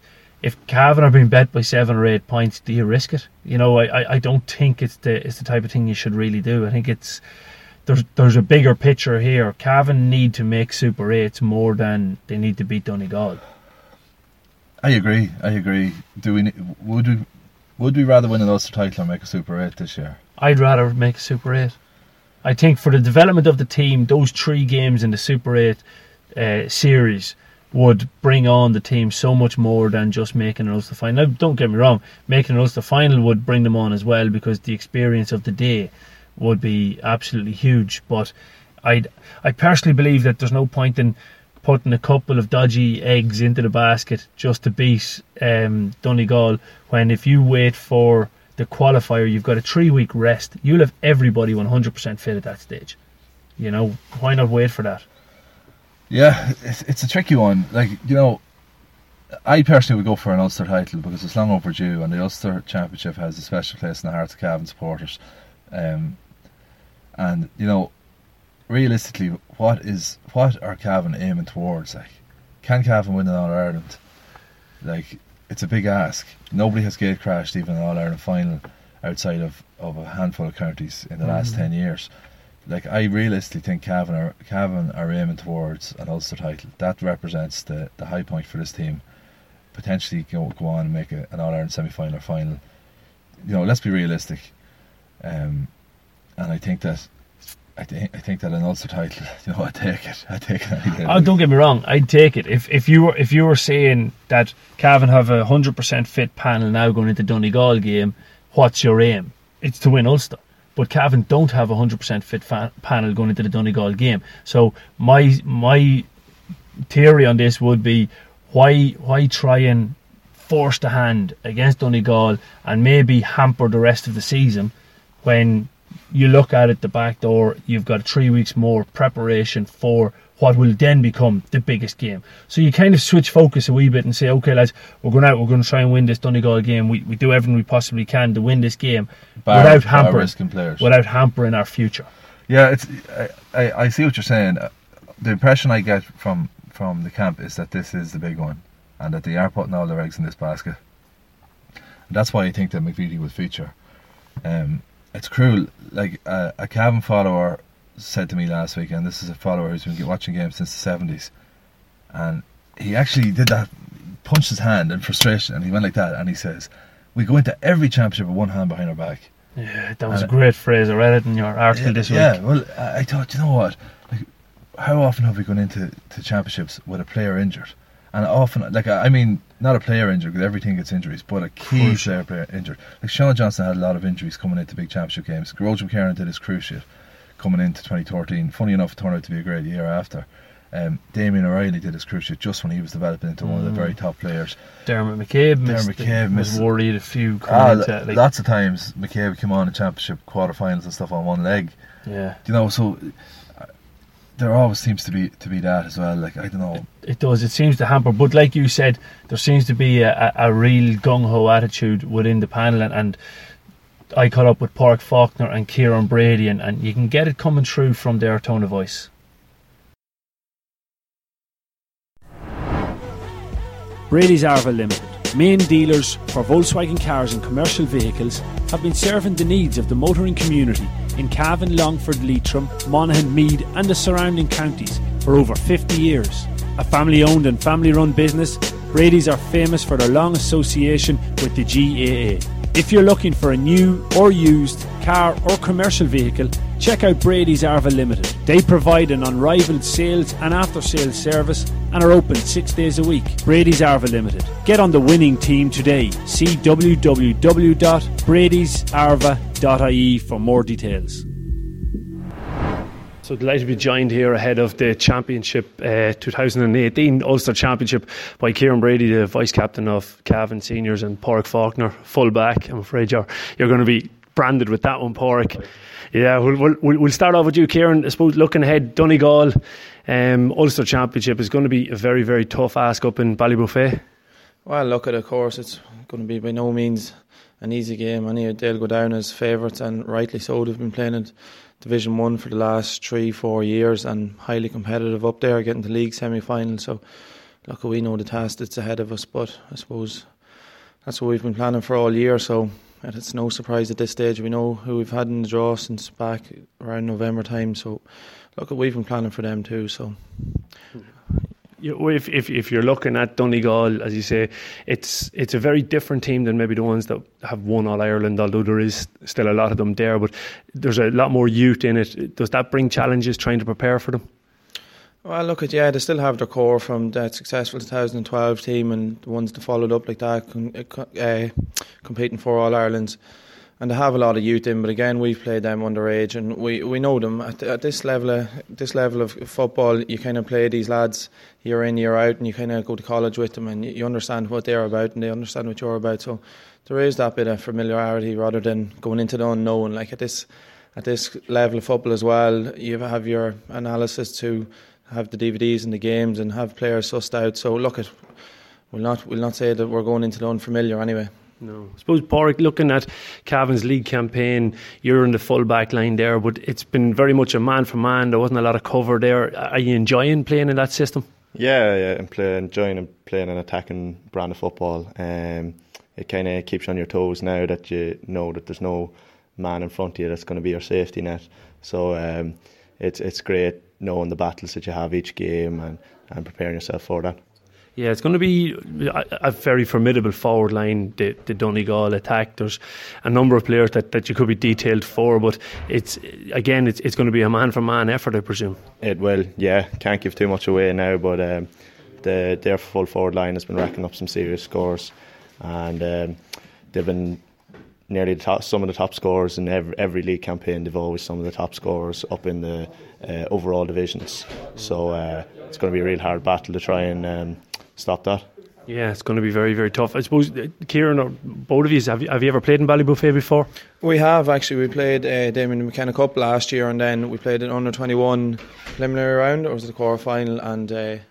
if Cavan are being bet by seven or eight points, do you risk it? You know, I, I, I don't think it's the it's the type of thing you should really do. I think it's there's there's a bigger picture here. Cavan need to make Super Eights more than they need to beat Donegal. I agree. I agree. Do we would we would we rather win an Ulster title or make a Super Eight this year? I'd rather make a Super 8. I think for the development of the team, those three games in the Super 8 uh, series would bring on the team so much more than just making an Ulster final. Now, don't get me wrong, making an Ulster final would bring them on as well because the experience of the day would be absolutely huge. But I, I personally believe that there's no point in putting a couple of dodgy eggs into the basket just to beat um, Donegal when if you wait for the qualifier, you've got a three week rest. You'll have everybody 100% fit at that stage. You know, why not wait for that? Yeah, it's, it's a tricky one. Like you know, I personally would go for an Ulster title because it's long overdue, and the Ulster Championship has a special place in the hearts of Cavan supporters. Um, and you know, realistically, what is what are Cavan aiming towards? Like, can Cavan win an All Ireland? Like, it's a big ask. Nobody has gate crashed even an All Ireland final outside of, of a handful of counties in the last Mhm. ten years. Like, I realistically think Cavan are Cavan are aiming towards an Ulster title. That represents the, the high point for this team. Potentially go go on and make a, an All Ireland semi final or final. You know, let's be realistic. Um, and I think that I think I think that an Ulster title, you know, I take it. I take it. Oh, don't get me wrong. I'd take it if if you were if you were saying that Cavan have a hundred percent fit panel now going into Donegal game. What's your aim? It's to win Ulster. But Cavan don't have a hundred percent fit fa- panel going into the Donegal game. So my my theory on this would be why why try and force the hand against Donegal and maybe hamper the rest of the season when you look at it the back door you've got three weeks more preparation for what will then become the biggest game so you kind of switch focus a wee bit and say okay lads we're going out we're going to try and win this Donegal game we, we do everything we possibly can to win this game Bar- without hampering players. without hampering our future Yeah, it's. I, I, see what you're saying. Uh, The impression I get from from the camp is that this is the big one, and that they are putting all their eggs in this basket. And that's why I think that McVeety would feature. Um, it's cruel. Like uh, a Cavan follower said to me last week, and this is a follower who's been watching games since the seventies, and he actually did that, punched his hand in frustration, and he went like that, and he says, "We go into every championship with one hand behind our back." yeah that was a And- great phrase I read it in your article yeah, this week Yeah, well, I, I thought, you know what? Like, how often have we gone into to championships with a player injured? And often, like, I I mean, not a player injured because everything gets injuries, but a key Crucial. player, player injured. Like Sean Johnson had a lot of injuries coming into big championship games. Roger McCarron did his cruise ship coming into 2013. Funny enough, it turned out to be a great year after. Um, Damien O'Reilly did his cruciate just when he was developing into one of the very top players. Dermot McCabe, Dermot missed, McCabe was missed- worried a few Ah, into, like, lots of times McCabe came on in championship quarterfinals and stuff on one leg. yeah. You know, so there always seems to be to be that as well. Like I don't know. It does. It seems to hamper. But like you said, there seems to be a, a, a real gung ho attitude within the panel, and, and I caught up with Padraig Faulkner and Kieran Brady, and, and you can get it coming through from their tone of voice. Brady's Arva Limited, main dealers for Volkswagen cars and commercial vehicles, have been serving the needs of the motoring community in Cavan, Longford, Leitrim, Monaghan, Meath, and the surrounding counties for over 50 years. A family owned and family run business, Brady's are famous for their long association with the GAA. If you're looking for a new or used car or commercial vehicle, check out Brady's Arva Limited. They provide an unrivaled sales and after sales service and are open six days a week. Brady's Arva Limited. Get on the winning team today. See www.bradysarva.ie for more details. So delighted to be joined here ahead of the Championship uh, 2018 Ulster Championship by Kieran Brady, the vice captain of Cavan Seniors, and Padraig Faulkner, full back. I'm afraid you're you're going to be branded with that one, Padraig. Yeah, we'll, we'll, we'll start off with you, Kieran. I suppose looking ahead, Donegal um, Ulster Championship is going to be a very, very tough ask up in Ballybofey. Well, look at of course, it's going to be by no means an easy game. I know they'll go down as favourites, and rightly so. They've been playing in Division One for the last three, four years, and highly competitive up there, getting to league semi-final. So, look, we know the task that's ahead of us, but I suppose that's what we've been planning for all year. So, it's no surprise at this stage. We know who we've had in the draw since back around November time. So, look, we've been planning for them too. So. If, if if you're looking at Donegal, as you say, it's it's a very different team than maybe the ones that have won All Ireland. Although there is still a lot of them there, but there's a lot more youth in it. Does that bring challenges trying to prepare for them? Well, look at yeah, they still have their core from that successful 2012 team and the ones that followed up like that, uh, uh, competing for All Irelands, and they have a lot of youth in. But again, we've played them underage, and we, we know them at, at this level. Of, this level of football, you kind of play these lads year in year out, and you kind of go to college with them, and you, understand what they're about, and they understand what you're about. So there is that bit of familiarity rather than going into the unknown. Like at this at this level of football as well, you have your analysis to have the DVDs and the games and have players sussed out. So look at we'll not we'll not say that we're going into the unfamiliar anyway. No. I suppose, Padraig, looking at Cavan's league campaign, you're in the full back line there, but it's been very much a man for man. There wasn't a lot of cover there. Are you enjoying playing in that system? Yeah, yeah, and play, enjoying and playing an attacking brand of football. Um, it kind of keeps you on your toes now that you know that there's no man in front of you that's going to be your safety net. So um, it's it's great knowing the battles that you have each game and, and preparing yourself for that. Yeah, it's going to be a, very formidable forward line, the, the Donegal attack. There's a number of players that, that you could be detailed for, but it's again, it's, it's going to be a man for man effort, I presume. It will, yeah. Can't give too much away now, but um, the their full forward line has been racking up some serious scores, and um, they've been nearly top, some of the top scorers in every, every league campaign. They've always some of the top scorers up in the uh, overall divisions. So uh, it's going to be a real hard battle to try and um, stop that. Yeah, it's going to be very, very tough. I suppose, uh, Kieran, or both of you, have you, have you ever played in Ballybofey before? We have actually. We played uh, Damien McKenna Cup last year, and then we played an under twenty one preliminary round, or was it the quarter final? And uh, it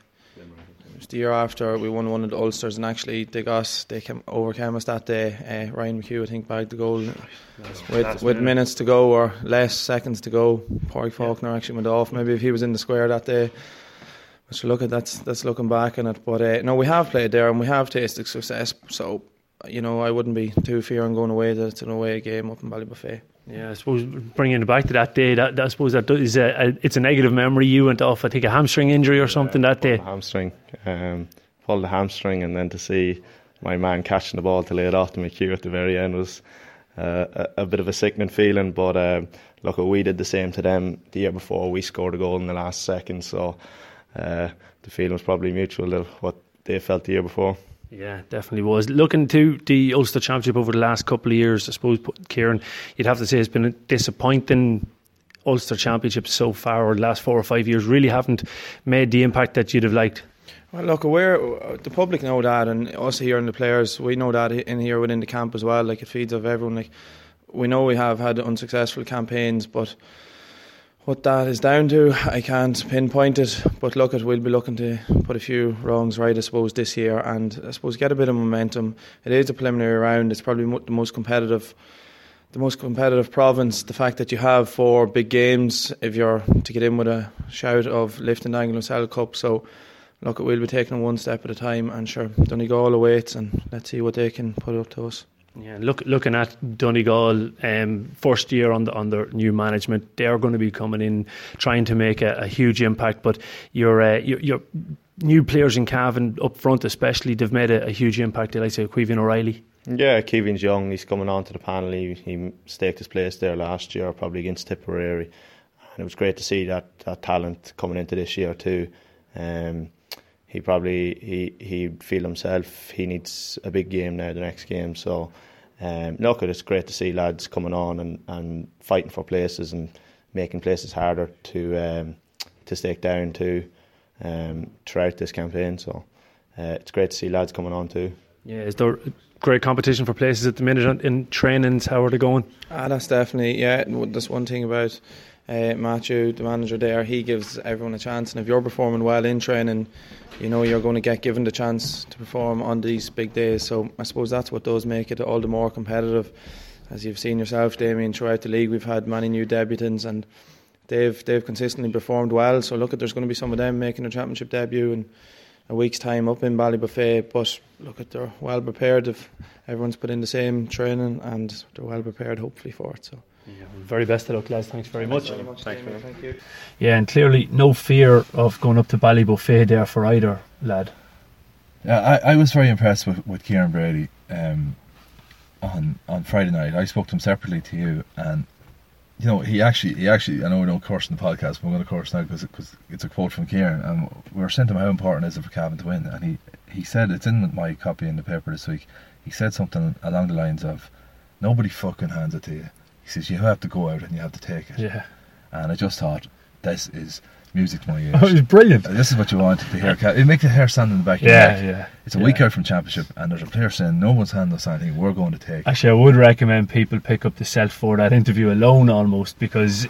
was the year after we won one of the Ulsters, and actually they got they came, overcame us that day. Uh, Ryan McHugh, I think, bagged the goal with with minutes to go or less seconds to go. Padraig Faulkner actually went off. Maybe if he was in the square that day. But look at that's that's looking back on it. But uh, no, we have played there and we have tasted success. So you know, I wouldn't be too fearing going away that it's an away game up in Ballybofey. Yeah, I suppose bringing it back to that day, that, that I suppose that is a, a, it's a negative memory. You went off, I think, a hamstring injury or something that day. Hamstring, um, pulled the hamstring, and then to see my man catching the ball to lay it off to McHugh at the very end was uh, a, a bit of a sickening feeling. But um, look, we did the same to them the year before. We scored a goal in the last second, so uh, the feeling was probably mutual of what they felt the year before. Yeah, definitely was. Looking to the Ulster Championship over the last couple of years, I suppose, Kieran, you'd have to say it's been a disappointing Ulster Championship so far, or the last four or five years, really haven't made the impact that you'd have liked? Well, look, we're the public know that, and us here and the players, we know that in here within the camp as well. Like it feeds off everyone. Like we know we have had unsuccessful campaigns, but what that is down to, I can't pinpoint it. But look, at we'll be looking to put a few wrongs right, I suppose, this year, and I suppose get a bit of momentum. It is a preliminary round. It's probably the most competitive the most competitive province, the fact that you have four big games if you're to get in with a shout of lifting the Anglo Celt Cup. So look, we'll be taking one step at a time, and sure, Donegal awaits, and let's see what they can put up to us. Yeah, look, looking at Donegal, um, first year on the, under new management, they are going to be coming in trying to make a, a huge impact. But your, uh, your, your new players in Cavan up front, especially, they've made a, a huge impact. They like say, Caoimhín O'Reilly. Yeah, Kevin's young. He's coming on to the panel. He, he staked his place there last year, probably against Tipperary, and it was great to see that, that talent coming into this year too. Um, he probably he he'd feel himself he needs a big game now the next game so um, look it's great to see lads coming on and, and fighting for places and making places harder to um, to stake down to um, throughout this campaign. So uh, it's great to see lads coming on too. Yeah is there great competition for places at the minute in trainings how are they going? Ah that's definitely yeah that's one thing about uh, Matthew, the manager there, he gives everyone a chance. And if you're performing well in training, you know you're going to get given the chance to perform on these big days. So I suppose that's what does make it all the more competitive. As you've seen yourself, Damien, throughout the league, we've had many new debutants and they've they've consistently performed well. So look, at there's going to be some of them making a championship debut in a week's time up in Ballybofey. But look, at they're well prepared if everyone's put in the same training and they're well prepared, hopefully, for it. So. Yeah, very best of luck, lads. Thanks very much. Very much Thank, Thank you. Yeah, and clearly no fear of going up to Ballybofey there for either lad. Yeah, I, I was very impressed with, with Kieran Brady um, on on Friday night. I spoke to him separately to you, and you know he actually he actually I know we don't course in the podcast, but we're going to curse now because it's a quote from Kieran, and we were saying to him how important it is for Cavan to win, and he he said it's in my copy in the paper this week. He said something along the lines of, "Nobody fucking hands it to you." He says you have to go out and you have to take it. Yeah. And I just thought this is music to my ears. Oh, it was brilliant. This is what you want to hear. It makes the hair stand in the back of yeah, your neck. Yeah, It's a yeah. week out from championship, and there's a player saying, "No one's handing us anything. We're going to take." Actually, I would recommend people pick up the Celt for that interview alone, almost because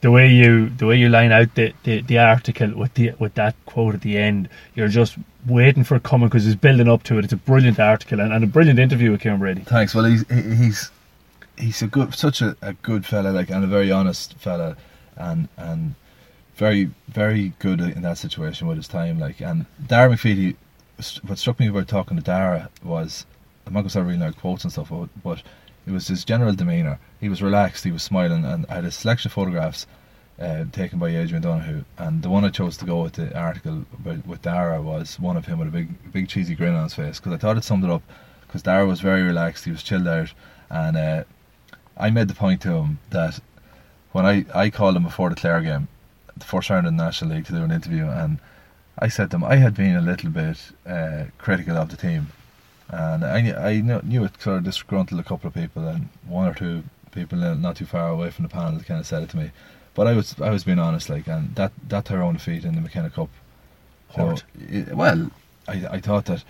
the way you the way you line out the, the, the article with the with that quote at the end, you're just waiting for it coming because it's building up to it. It's a brilliant article and, and a brilliant interview with Kieran Brady. Thanks. Well, he's he's he's a good, such a, a good fella, like, and a very honest fella, and and very very good in that situation with his time, like. And Dara McVeety, what struck me about talking to Dara was, I'm not to start reading out quotes and stuff, but it was his general demeanour. He was relaxed, he was smiling, and I had a selection of photographs. Uh, taken by Adrian Donoghue, and the one I chose to go with the article about, with Dara was one of him with a big, big cheesy grin on his face because I thought it summed it up. Because Dara was very relaxed, he was chilled out, and uh, I made the point to him that when I, I called him before the Clare game, the first round in the National League to do an interview, and I said to him I had been a little bit uh, critical of the team, and I I knew it sort of disgruntled a couple of people, and one or two people not too far away from the panel kind of said it to me, but I was I was being honest, like, and that that Tyrone defeat in the McKenna Cup, so, it, well, I I thought that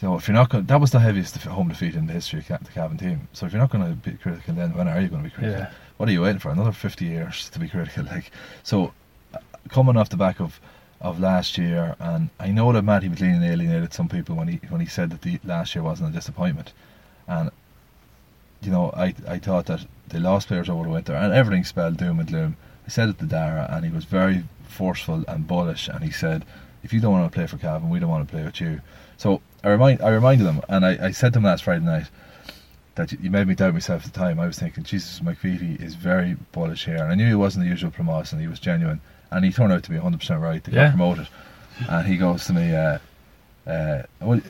you know, if you're not going, that was the heaviest home defeat in the history of the Cavan team. So if you're not going to be critical, then when are you going to be critical? Yeah. What are you waiting for? Another 50 years to be critical? Like so, uh, coming off the back of of last year, and I know that Matty McGleenan alienated some people when he when he said that the last year wasn't a disappointment, and you know, I I thought that they lost players over the winter, and everything spelled doom and gloom. I said it to Dara, and he was very forceful and bullish, and he said, "If you don't want to play for Cavan, we don't want to play with you." So I remind I reminded them, and I, I said to them last Friday night that you made me doubt myself at the time. I was thinking, Jesus, McVeety is very bullish here, and I knew he wasn't the usual Promos, and he was genuine, and he turned out to be 100 percent right. They Yeah. got promoted, and he goes to me, uh, uh, well.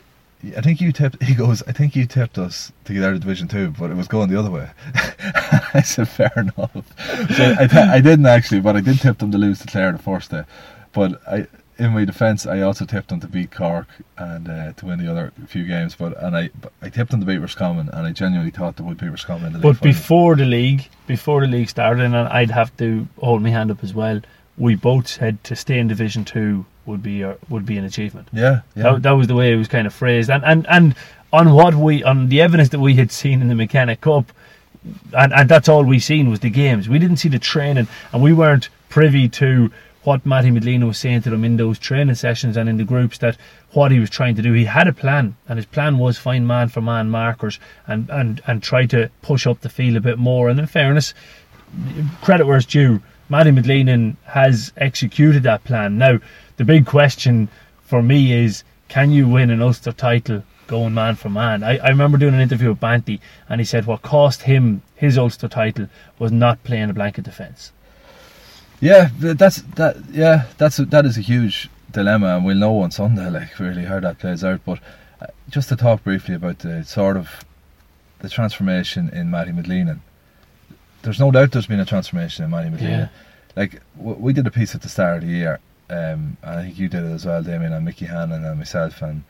I think you tipped. He goes. I think you tipped us to get out of Division Two, but it was going the other way. I said, fair enough. So I, th- I didn't actually, but I did tip them to lose to Clare the first day. But I, in my defence, I also tipped them to beat Cork and uh, to win the other few games. But and I I tipped them to beat Roscommon, and I genuinely thought they would beat Roscommon in the league But final. before the league, before the league started, and I'd have to hold my hand up as well. We both said to stay in Division Two would be a, would be an achievement. yeah, yeah, That, that was the way it was kind of phrased, and and and on what we on the evidence that we had seen in the McKenna Cup, and and that's all we seen was the games. We didn't see the training, and we weren't privy to what Matty McGleenan was saying to them in those training sessions and in the groups that what he was trying to do. He had a plan, and his plan was find man for man markers and and and try to push up the field a bit more. And in fairness, credit where it's due. Matty McGleenan has executed that plan. Now, the big question for me is can you win an Ulster title going man for man? I, I remember doing an interview with Banty, and he said what cost him his Ulster title was not playing a blanket defence. Yeah. That's that. Yeah, that's that is a huge dilemma, and we'll know on Sunday, like really how that plays out. But uh, just to talk briefly about the sort of the transformation in Matty McGleenan. There's no doubt there's been a transformation in Matty McGleenan. Yeah. Like w- we did a piece at the start of the year, um, and I think you did it as well, Damien, and Mickey Hannon and myself and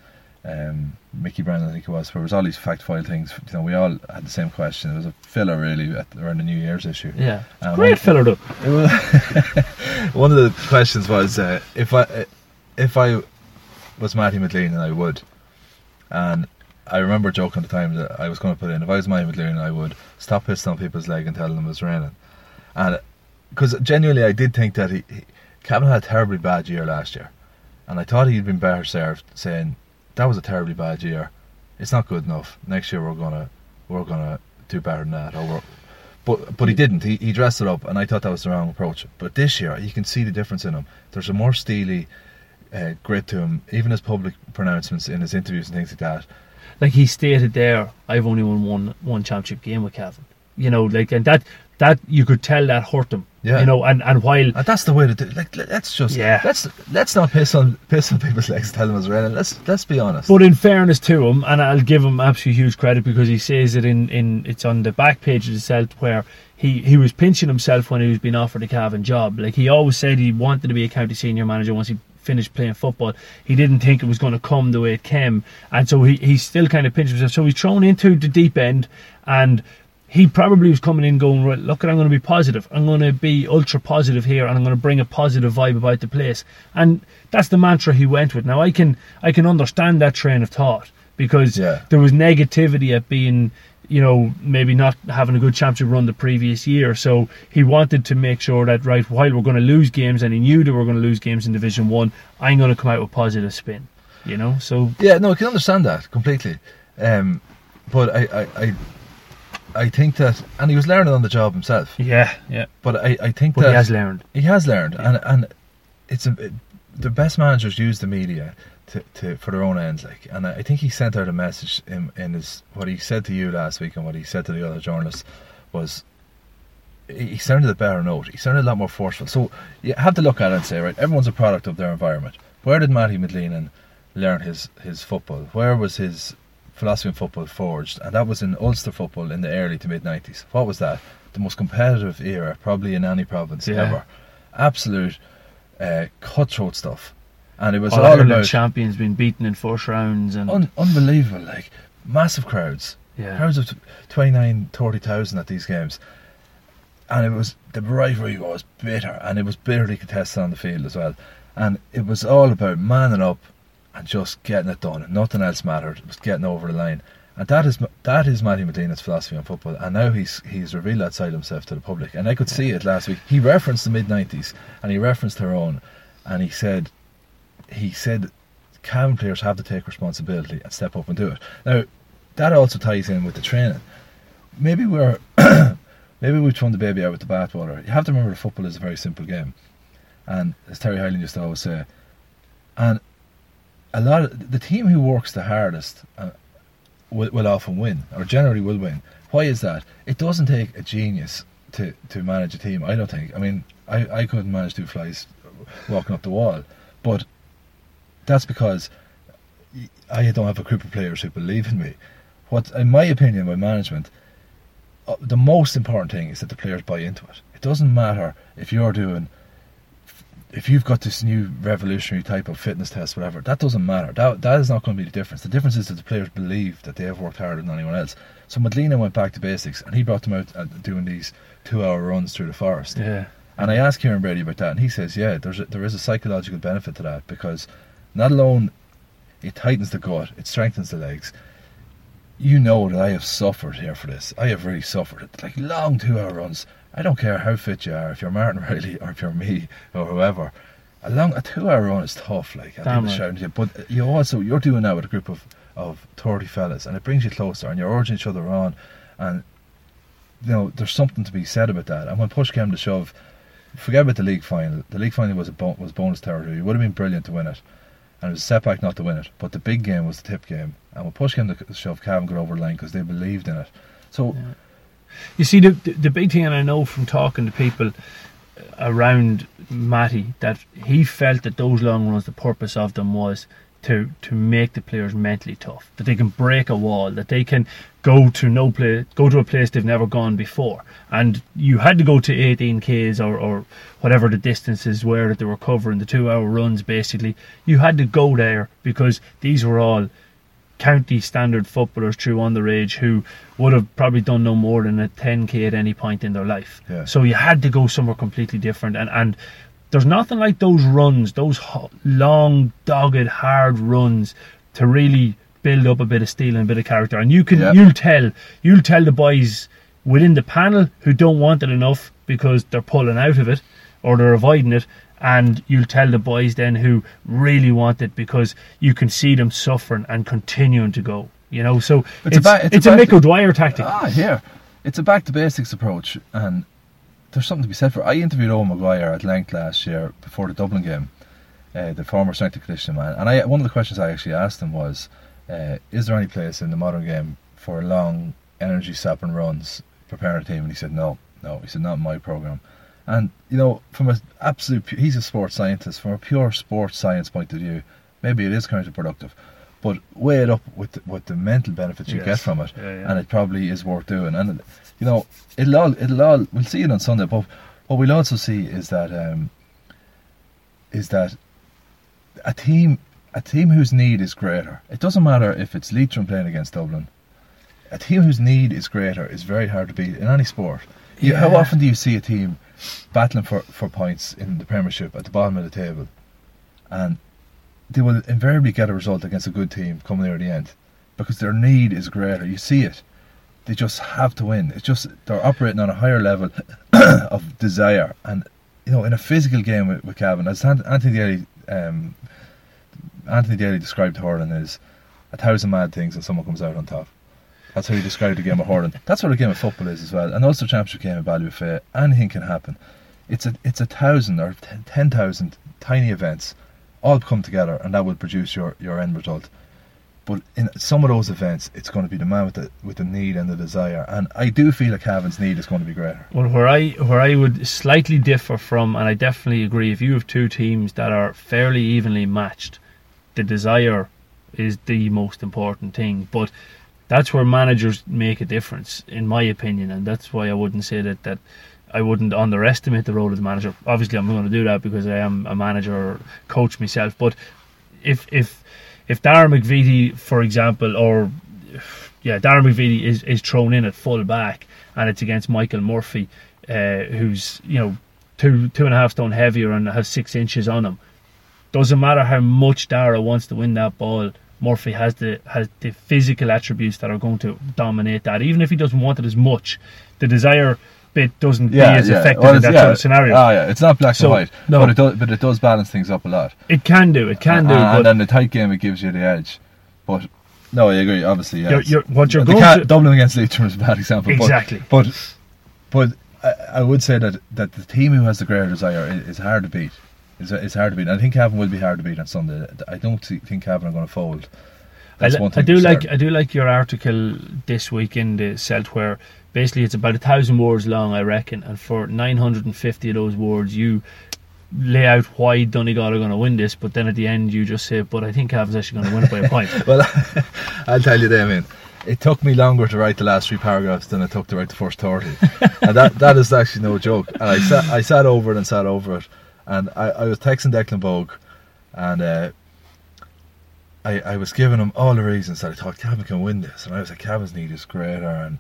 um, Mickey Brown, I think it was. Where it was all these fact file things. You know, we all had the same question. It was a filler really at, around the New Year's issue. Yeah, And great filler though. one of the questions was uh, if I if I was Matty McGleenan and I would, and I remember joking at the time that I was going to put in if I was Matty McGleenan I would stop pissing on people's leg and tell them it was raining, and because genuinely I did think that he, he Cavan had a terribly bad year last year, and I thought he'd been better served saying that was a terribly bad year, it's not good enough. Next year we're gonna we're gonna do better than that, or but but he didn't. He he dressed it up, and I thought that was the wrong approach. But this year, you can see the difference in him. There's a more steely uh, grit to him. Even his public pronouncements in his interviews and things like that. like he stated there, I've only won one one championship game with Cavan. You know, like and that that you could tell that hurt him. Yeah. You know, and and while And that's the way to do. Like let- let's just Yeah. let's let's not piss on piss on people's legs. and Tell them it's raining. Let's let's be honest. But in fairness to him, and I'll give him absolutely huge credit because he says it in, in it's on the back page of the Celt where he, he was pinching himself when he was being offered a Cavan job. Like he always said he wanted to be a county senior manager once he finished playing football. He didn't think it was going to come the way it came, and so he he's still kind of pinching himself. So he's thrown into the deep end, and he probably was coming in going, right, look, I'm going to be positive. I'm going to be ultra positive here, and I'm going to bring a positive vibe about the place. And that's the mantra he went with. Now I can I can understand that train of thought because Yeah. there was negativity at being, you know, maybe not having a good championship run the previous year. So he wanted to make sure that right while we're going to lose games, and he knew that we're going to lose games in Division One, I'm going to come out with positive spin. You know, so Yeah, no, I can understand that completely. Um, but I, I, I, I think that, and he was learning on the job himself. yeah, yeah. But I, I think But that he has learned. He has learned, and and it's a, it- the best managers use the media to, to for their own ends. Like, and I think he sent out a message in, in his what he said to you last week and what he said to the other journalists was. He he sounded a better note. He sounded a lot more forceful. So you have to look at it and say, right, everyone's a product of their environment. Where did Matty McGleenan learn his, his football? Where was his philosophy in football forged? And that was in Ulster football in the early to mid 90s. What was that? The most competitive era, probably in any province Yeah. ever. Absolute uh, cutthroat stuff. And it was All all about champions being beaten in first rounds and un- unbelievable, like massive crowds. yeah. Crowds of t- 29, 30,000 at these games. And it was, the rivalry was bitter, and it was bitterly contested on the field as well. And it was all about manning up and just getting it done. Nothing else mattered. It was getting over the line. And that is that is Matty McGleenan's philosophy on football. And now he's he's revealed that side himself to the public. And I could see it last week. He referenced the mid 90s, and he referenced her own, and he said, he said, Cavan players have to take responsibility and step up and do it. Now, that also ties in with the training. Maybe we're maybe we've thrown the baby out with the bathwater. You have to remember that football is a very simple game, and as Terry Hyland used to always say, and a lot of the team who works the hardest uh, will, will often win, or generally will win. Why is that? It doesn't take a genius to, to manage a team. I don't think. I mean, I, I couldn't manage two flies walking up the wall, but that's because I don't have a group of players who believe in me. What, in my opinion, with management, uh, the most important thing is that the players buy into it. It doesn't matter if you're doing if you've got this new revolutionary type of fitness test, whatever, that doesn't matter. That that is not going to be the difference. The difference is that the players believe that they have worked harder than anyone else. So McGleenan went back to basics, and he brought them out uh, doing these two-hour runs through the forest. Yeah. And I asked Kieran Brady about that, and he says, yeah, there's a, there is a psychological benefit to that because not alone it tightens the gut, it strengthens the legs. You know that I have suffered here for this. I have really suffered it. Like long two-hour runs. I don't care how fit you are, if you're Martin Reilly or if you're me or whoever. A long a two-hour run is tough. Like people right. shouting you, but you also you're doing that with a group of of thirty fellas, and it brings you closer, and you're urging each other on, and you know there's something to be said about that. And when push came to shove, forget about the league final. The league final was a bo- was bonus territory. It would have been brilliant to win it, and it was a setback not to win it. But the big game was the tip game, and when push came to shove, Cavan got over the line because they believed in it. So You see, the, the the big thing, and I know from talking to people uh, around Matty that he felt that those long runs, the purpose of them was to to make the players mentally tough, that they can break a wall, that they can go to no place, go to a place they've never gone before, and you had to go to 18 k's or or whatever the distances were that they were covering, the two hour runs basically. You had to go there because these were all county standard footballers through underage who would have probably done no more than a 10k at any point in their life. Yeah. So you had to go somewhere completely different, and and there's nothing like those runs, those long, dogged, hard runs to really build up a bit of steel and a bit of character. And you can Yeah. you'll tell you'll tell the boys within the panel who don't want it enough because they're pulling out of it or they're avoiding it. And you'll tell the boys then who really want it because you can see them suffering and continuing to go. You know, so It's it's, it's it's, a a, Mick O'Dwyer tactic. Ah, here. It's a back to basics approach, and there's something to be said for. It. I interviewed Owen Maguire at length last year before the Dublin game, uh, the former strength and conditioning man. And I, one of the questions I actually asked him was, uh, "Is there any place in the modern game for long, energy sapping runs preparing a team?" And he said, "No, no." He said, "Not my program." And you know, from a absolute, he's a sports scientist. From a pure sports science point of view, maybe it is counterproductive. But weigh it up with the, with the mental benefits you Yes. get from it, Yeah, yeah. and it probably is worth doing. And you know, it'll all it'll all we'll see it on Sunday. But what we'll also see is that um, is that a team a team whose need is greater. It doesn't matter if it's Leitrim playing against Dublin. A team whose need is greater is very hard to beat in any sport. You, how often do you see a team battling for, for points in the Premiership at the bottom of the table, and they will invariably get a result against a good team coming near the end because their need is greater. You see it. They just have to win. It's just they're operating on a higher level of desire, and you know, in a physical game with, with Cavan, as Ant- Anthony Daly, um, Anthony Daly described hurling as a thousand mad things, and someone comes out on top. That's how he described the game of hurling. That's what a game of football is as well. And also, championship game of Ballybofey, anything can happen. It's a it's a thousand or ten ten thousand tiny events, all come together, and that will produce your, your end result. But in some of those events, it's going to be the man with the with the need and the desire. And I do feel like Cavan's need is going to be greater. Well, where I where I would slightly differ from, and I definitely agree, if you have two teams that are fairly evenly matched, the desire is the most important thing. But that's where managers make a difference, in my opinion, and that's why I wouldn't say that that I wouldn't underestimate the role of the manager. Obviously, I'm going to do that because I am a manager or coach myself. But if if if Darren McVeety, for example, or yeah, Darren McVeety is, is thrown in at full back and it's against Michael Murphy, uh, who's you know two two and a half stone heavier and has six inches on him. Doesn't matter how much Dara wants to win that ball, Murphy has the has the physical attributes that are going to dominate that. Even if he doesn't want it as much, the desire bit doesn't be as effective Well, in that yeah. sort of scenario. Ah, yeah, it's not black So, and white, no. but it does. But it does balance things up a lot. it can do, it can and, do, and then the tight game it gives you the edge. But no, I agree. Obviously, yeah. You're- you're- what you're going to- Dublin against Leitrim is a bad example. but- Exactly. But but, I, I would say that, that the team who has the greater desire is, is hard to beat. Is is hard to beat. And I think Cavan will be hard to beat on Sunday. I don't think Cavan are going to fold. That's I, I do like certain. I do like your article this week in the Celt where basically it's about a thousand words long, I reckon, and for nine hundred and fifty of those words you lay out why Donegal are going to win this, but then at the end you just say, "But I think Cavan's actually going to win it by a point." Well, I'll tell you, Damien. It took me longer to write the last three paragraphs than it took to write the first thirty, and that that is actually no joke. And I sat I sat over it and sat over it, And I, I was texting Declan Bogue, and uh, I, I was giving him all the reasons that I thought Cavan can win this, and I was like, Cavan's need is greater, and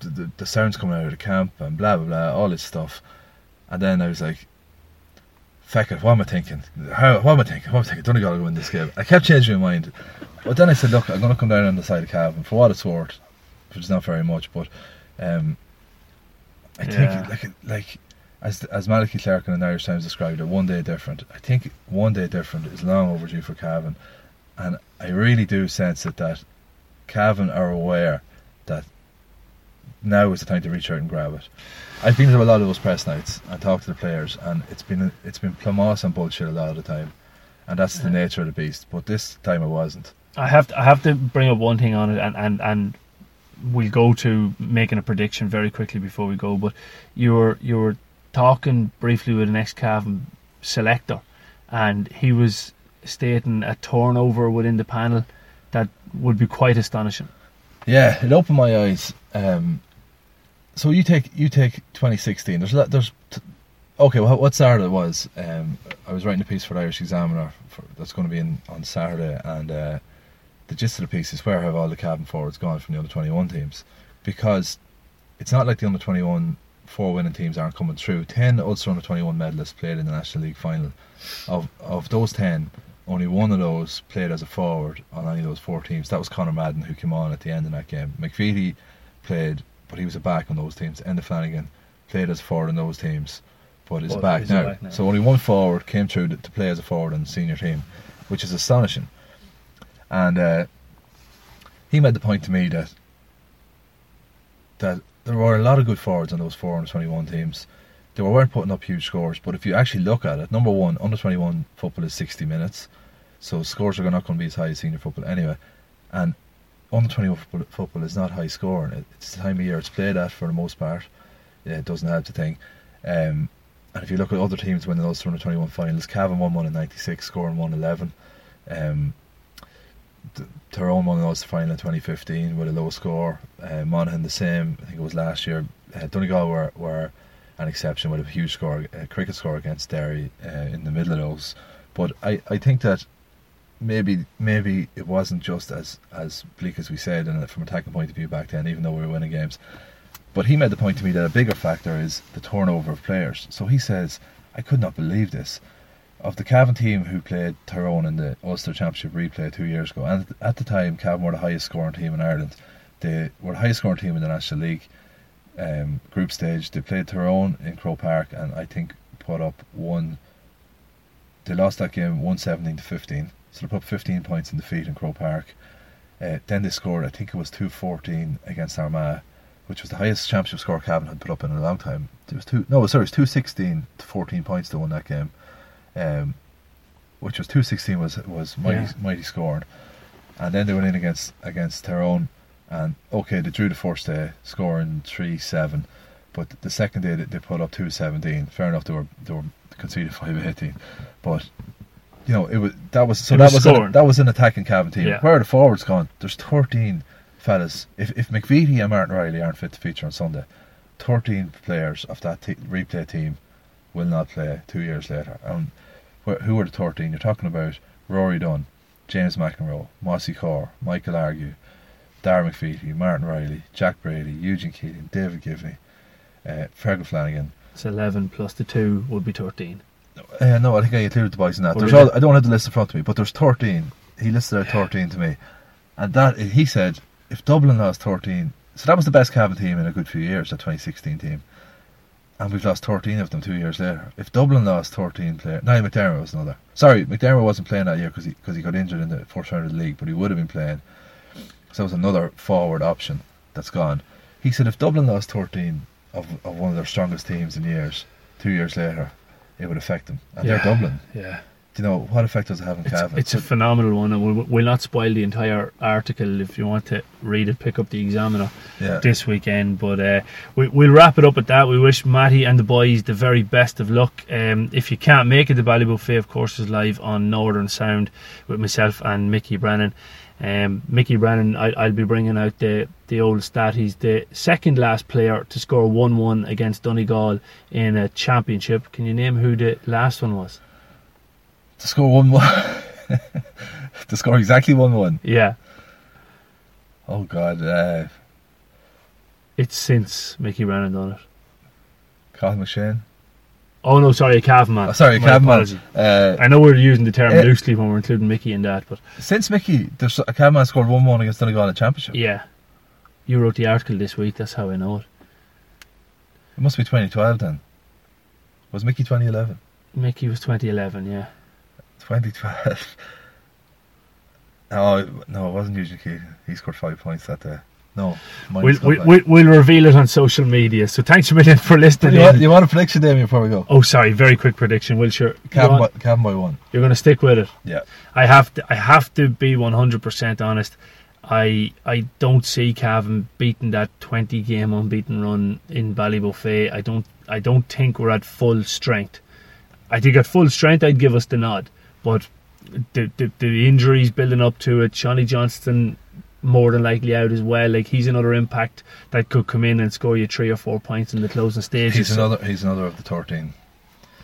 the, the, the sounds coming out of the camp, and blah blah blah, all this stuff. And then I was like, Feck it, what am I thinking? How, what am I thinking? What am I thinking? Don't I got to win this game. I kept changing my mind. But then I said, look, I'm going to come down on the side of Cavan for what it's worth, which is not very much, but um, I Yeah. think like like as as Malachi Clark in the Irish Times described it, one day different. I think one day different is long overdue for Cavan, and I really do sense it that Cavan are aware that now is the time to reach out and grab it. I've been to a lot of those press nights and talked to the players, and it's been it's been plumos and bullshit a lot of the time, and that's the nature of the beast. But this time it wasn't. I have to, I have to bring up one thing on it, and, and, and we'll go to making a prediction very quickly before we go. But you were you were talking briefly with an ex Cavan selector, and he was stating a turnover within the panel that would be quite astonishing. Yeah, it opened my eyes. Um, so you take you take 2016. There's there's okay. Well, what Saturday was? Um, I was writing a piece for the Irish Examiner for, that's going to be in on Saturday, and uh, the gist of the piece is where have all the Cavan forwards gone from the under 21 teams? Because it's not like the under 21 four winning teams aren't coming through. Ten Ulster under 21 medalists played in the National League final. Of of those ten, only one of those played as a forward on any of those four teams. That was Conor Madden who came on at the end of that game. McVeety played, but he was a back on those teams. Enda Flanagan played as a forward on those teams, but is But back, a now. back now. So only one forward came through to, to play as a forward on the senior team, which is astonishing. And uh, he made the point to me that that there were a lot of good forwards on those four under twenty one teams. They weren't putting up huge scores, but if you actually look at it, number one, under twenty one football is sixty minutes, so scores are not going to be as high as senior football anyway. And under twenty one football, football is not high scoring. It's the time of year it's played at for the most part. Yeah, it doesn't have the thing. Um, and if you look at other teams winning those under twenty one finals, Cavan won one in ninety six, scoring one eleven. Um, th- Tyrone won the final in 2015 with a low score. Uh, Monaghan the same. I think it was last year. Uh, Donegal were, were an exception with a huge score, a cricket score against Derry uh, in the middle of those. But I, I think that maybe maybe it wasn't just as as bleak as we said, and from a attacking point of view back then, even though we were winning games. But he made the point to me that a bigger factor is the turnover of players. So he says, I could not believe this. Of the Cavan team who played Tyrone in the Ulster Championship replay two years ago, and at the time Cavan were the highest scoring team in Ireland. They were the highest scoring team in the National League um, group stage. They played Tyrone in Crow Park, and I think put up one. They lost that game one seventeen to fifteen, so they put up fifteen points in defeat in Crow Park. Uh, then they scored, I think it was two fourteen against Armagh, which was the highest championship score Cavan had put up in a long time. It was two, no, sorry, it was two sixteen to fourteen points to win that game, um, which was two sixteen was was mighty Yeah. mighty scoring, and then they went in against against Tyrone, and okay, they drew the first day, scoring three seven, but the second day they, they put up two seventeen. Fair enough, they were they were conceded five eighteen, but you know it was that was so It that was an, that was an attacking Cavan team. Yeah. Where are the forwards gone? There's thirteen fellas. If if McVeety and Martin Reilly aren't fit to feature on Sunday, thirteen players of that te- replay team will not play two years later. And wh- who are the thirteen? You're talking about Rory Dunn, James McEnroe, Mossy Corr, Michael Argue, Darren McVeety, Martin Reilly, Jack Brady, Eugene Keating, David Givney, uh, Fergal Flanagan. It's 11 plus the 2 would be 13. Uh, no, I think I included the boys in that. Oh, There's all. I don't have the list in front of me, but there's 13. He listed out 13 to me. And that he said, if Dublin lost 13, so that was the best Cavan team in a good few years, that 2016 team. And we've lost 13 of them two years later. If Dublin lost 13 players, no, McDermott was another. Sorry, McDermott wasn't playing that year because he, cause he got injured in the first round of the league, but he would have been playing. So that was another forward option that's gone. He said if Dublin lost 13 of, of one of their strongest teams in years, two years later, it would affect them. And Yeah. they're Dublin. Yeah. You know what effect does it have on It's, Cavan? it's a phenomenal one, and we'll, we'll not spoil the entire article. If you want to read it, pick up the Examiner yeah. this weekend. But uh, we, we'll wrap it up at that. We wish Matty and the boys the very best of luck. Um, if you can't make it, the Ballybofey, of course, is live on Northern Sound with myself and Mickey Brennan. Um, Mickey Brennan, I, I'll be bringing out the the old stat. He's the second last player to score one one against Donegal in a championship. Can you name who the last one was? To score one one. to score exactly one one. Yeah, Oh God, uh, it's since Mickey Brennan done it. Colin McShane. Oh no, sorry, a Caveman. Oh, sorry, My Caveman. Uh, I know we're using the term Eh. loosely when we're including Mickey in that, but since Mickey, there's a Caveman scored one one against Donegal in the championship. yeah, you wrote the article this week. That's how I know it. It must be 2012 then. Was Mickey 2011? Mickey was 2011. Yeah. 2012. Oh no, it wasn't Eugene Key. He scored five points that day. No, We'll, we'll, we'll, we'll reveal it on social media. So thanks a million for listening. you, want, you want a prediction, Damien, before we go? Oh, sorry. Very quick prediction. Will sure. Cavan by, Cavan by one. You're going to stick with it. Yeah. I have to. I have to be 100 percent honest. I I don't see Cavan beating that 20 game unbeaten run in Ballybofey. I don't. I don't think we're at full strength. I think at full strength, I'd give us the nod. But the the, the injuries building up to it, Johnny Johnston more than likely out as well. Like he's another impact that could come in and score you three or four points in the closing stages. He's another. He's another of the 13.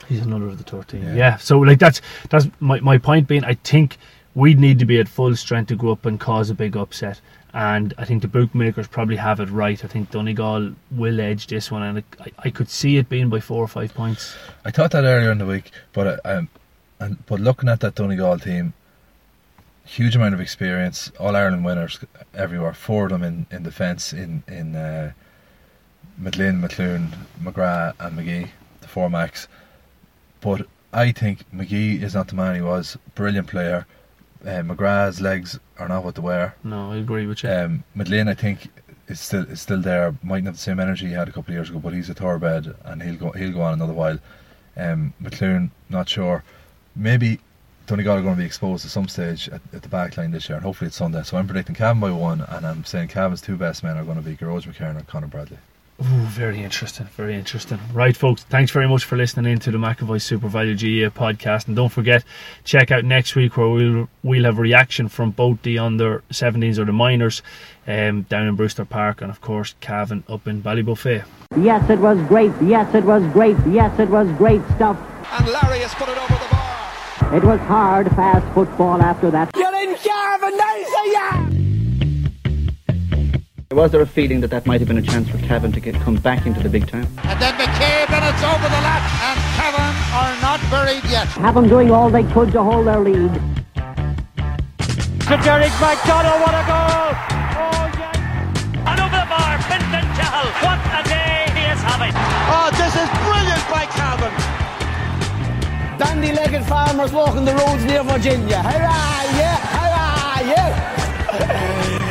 He's another of the 13. Yeah. Yeah. So like that's that's my my point being I think we'd need to be at full strength to go up and cause a big upset. And I think the bookmakers probably have it right. I think Donegal will edge this one, and I, I could see it being by four or five points. I thought that earlier in the week, but I, um, and but looking at that Donegal team, huge amount of experience, All Ireland winners everywhere. Four of them in, in defence in in uh, McLean, McLoone, McGrath, and McGee, the four max. But I think McGee is not the man he was. Brilliant player. Uh, McGrath's legs are not what they were. No, I agree with you. Um, Madeleine, I think, is still is still there. Mightn't have the same energy he had a couple of years ago, but he's a thoroughbred and he'll go he'll go on another while. Um, McLoone, not sure. Maybe Donegal are going to be exposed at some stage at, at the back line this year, and hopefully it's Sunday. So I'm predicting Cavan by one, and I'm saying Cavan's two best men are going to be Gearoid McKiernan and Conor Bradley. Ooh, very interesting, very interesting. Right, folks, thanks very much for listening in to the McAvoy SuperValu GA podcast. And don't forget, check out next week where we'll we'll have reaction from both the under 17s or the minors um, down in Brewster Park, and of course, Cavan up in Ballybofey. Yes, it was great. Yes, it was great. Yes, it was great stuff. And Larry has put it over the bar. It was hard, fast football after that. You're in Cavan, nice Was there a feeling that that might have been a chance for Cavan to get, come back into the big time? And then McCabe, and it's over the latch. And Cavan are not buried yet. Have them doing all they could to hold their lead. To Derek McDonald, what a goal! Dandy-legged farmers walking the roads near Virginia. Hurrah, yeah, hurrah, yeah.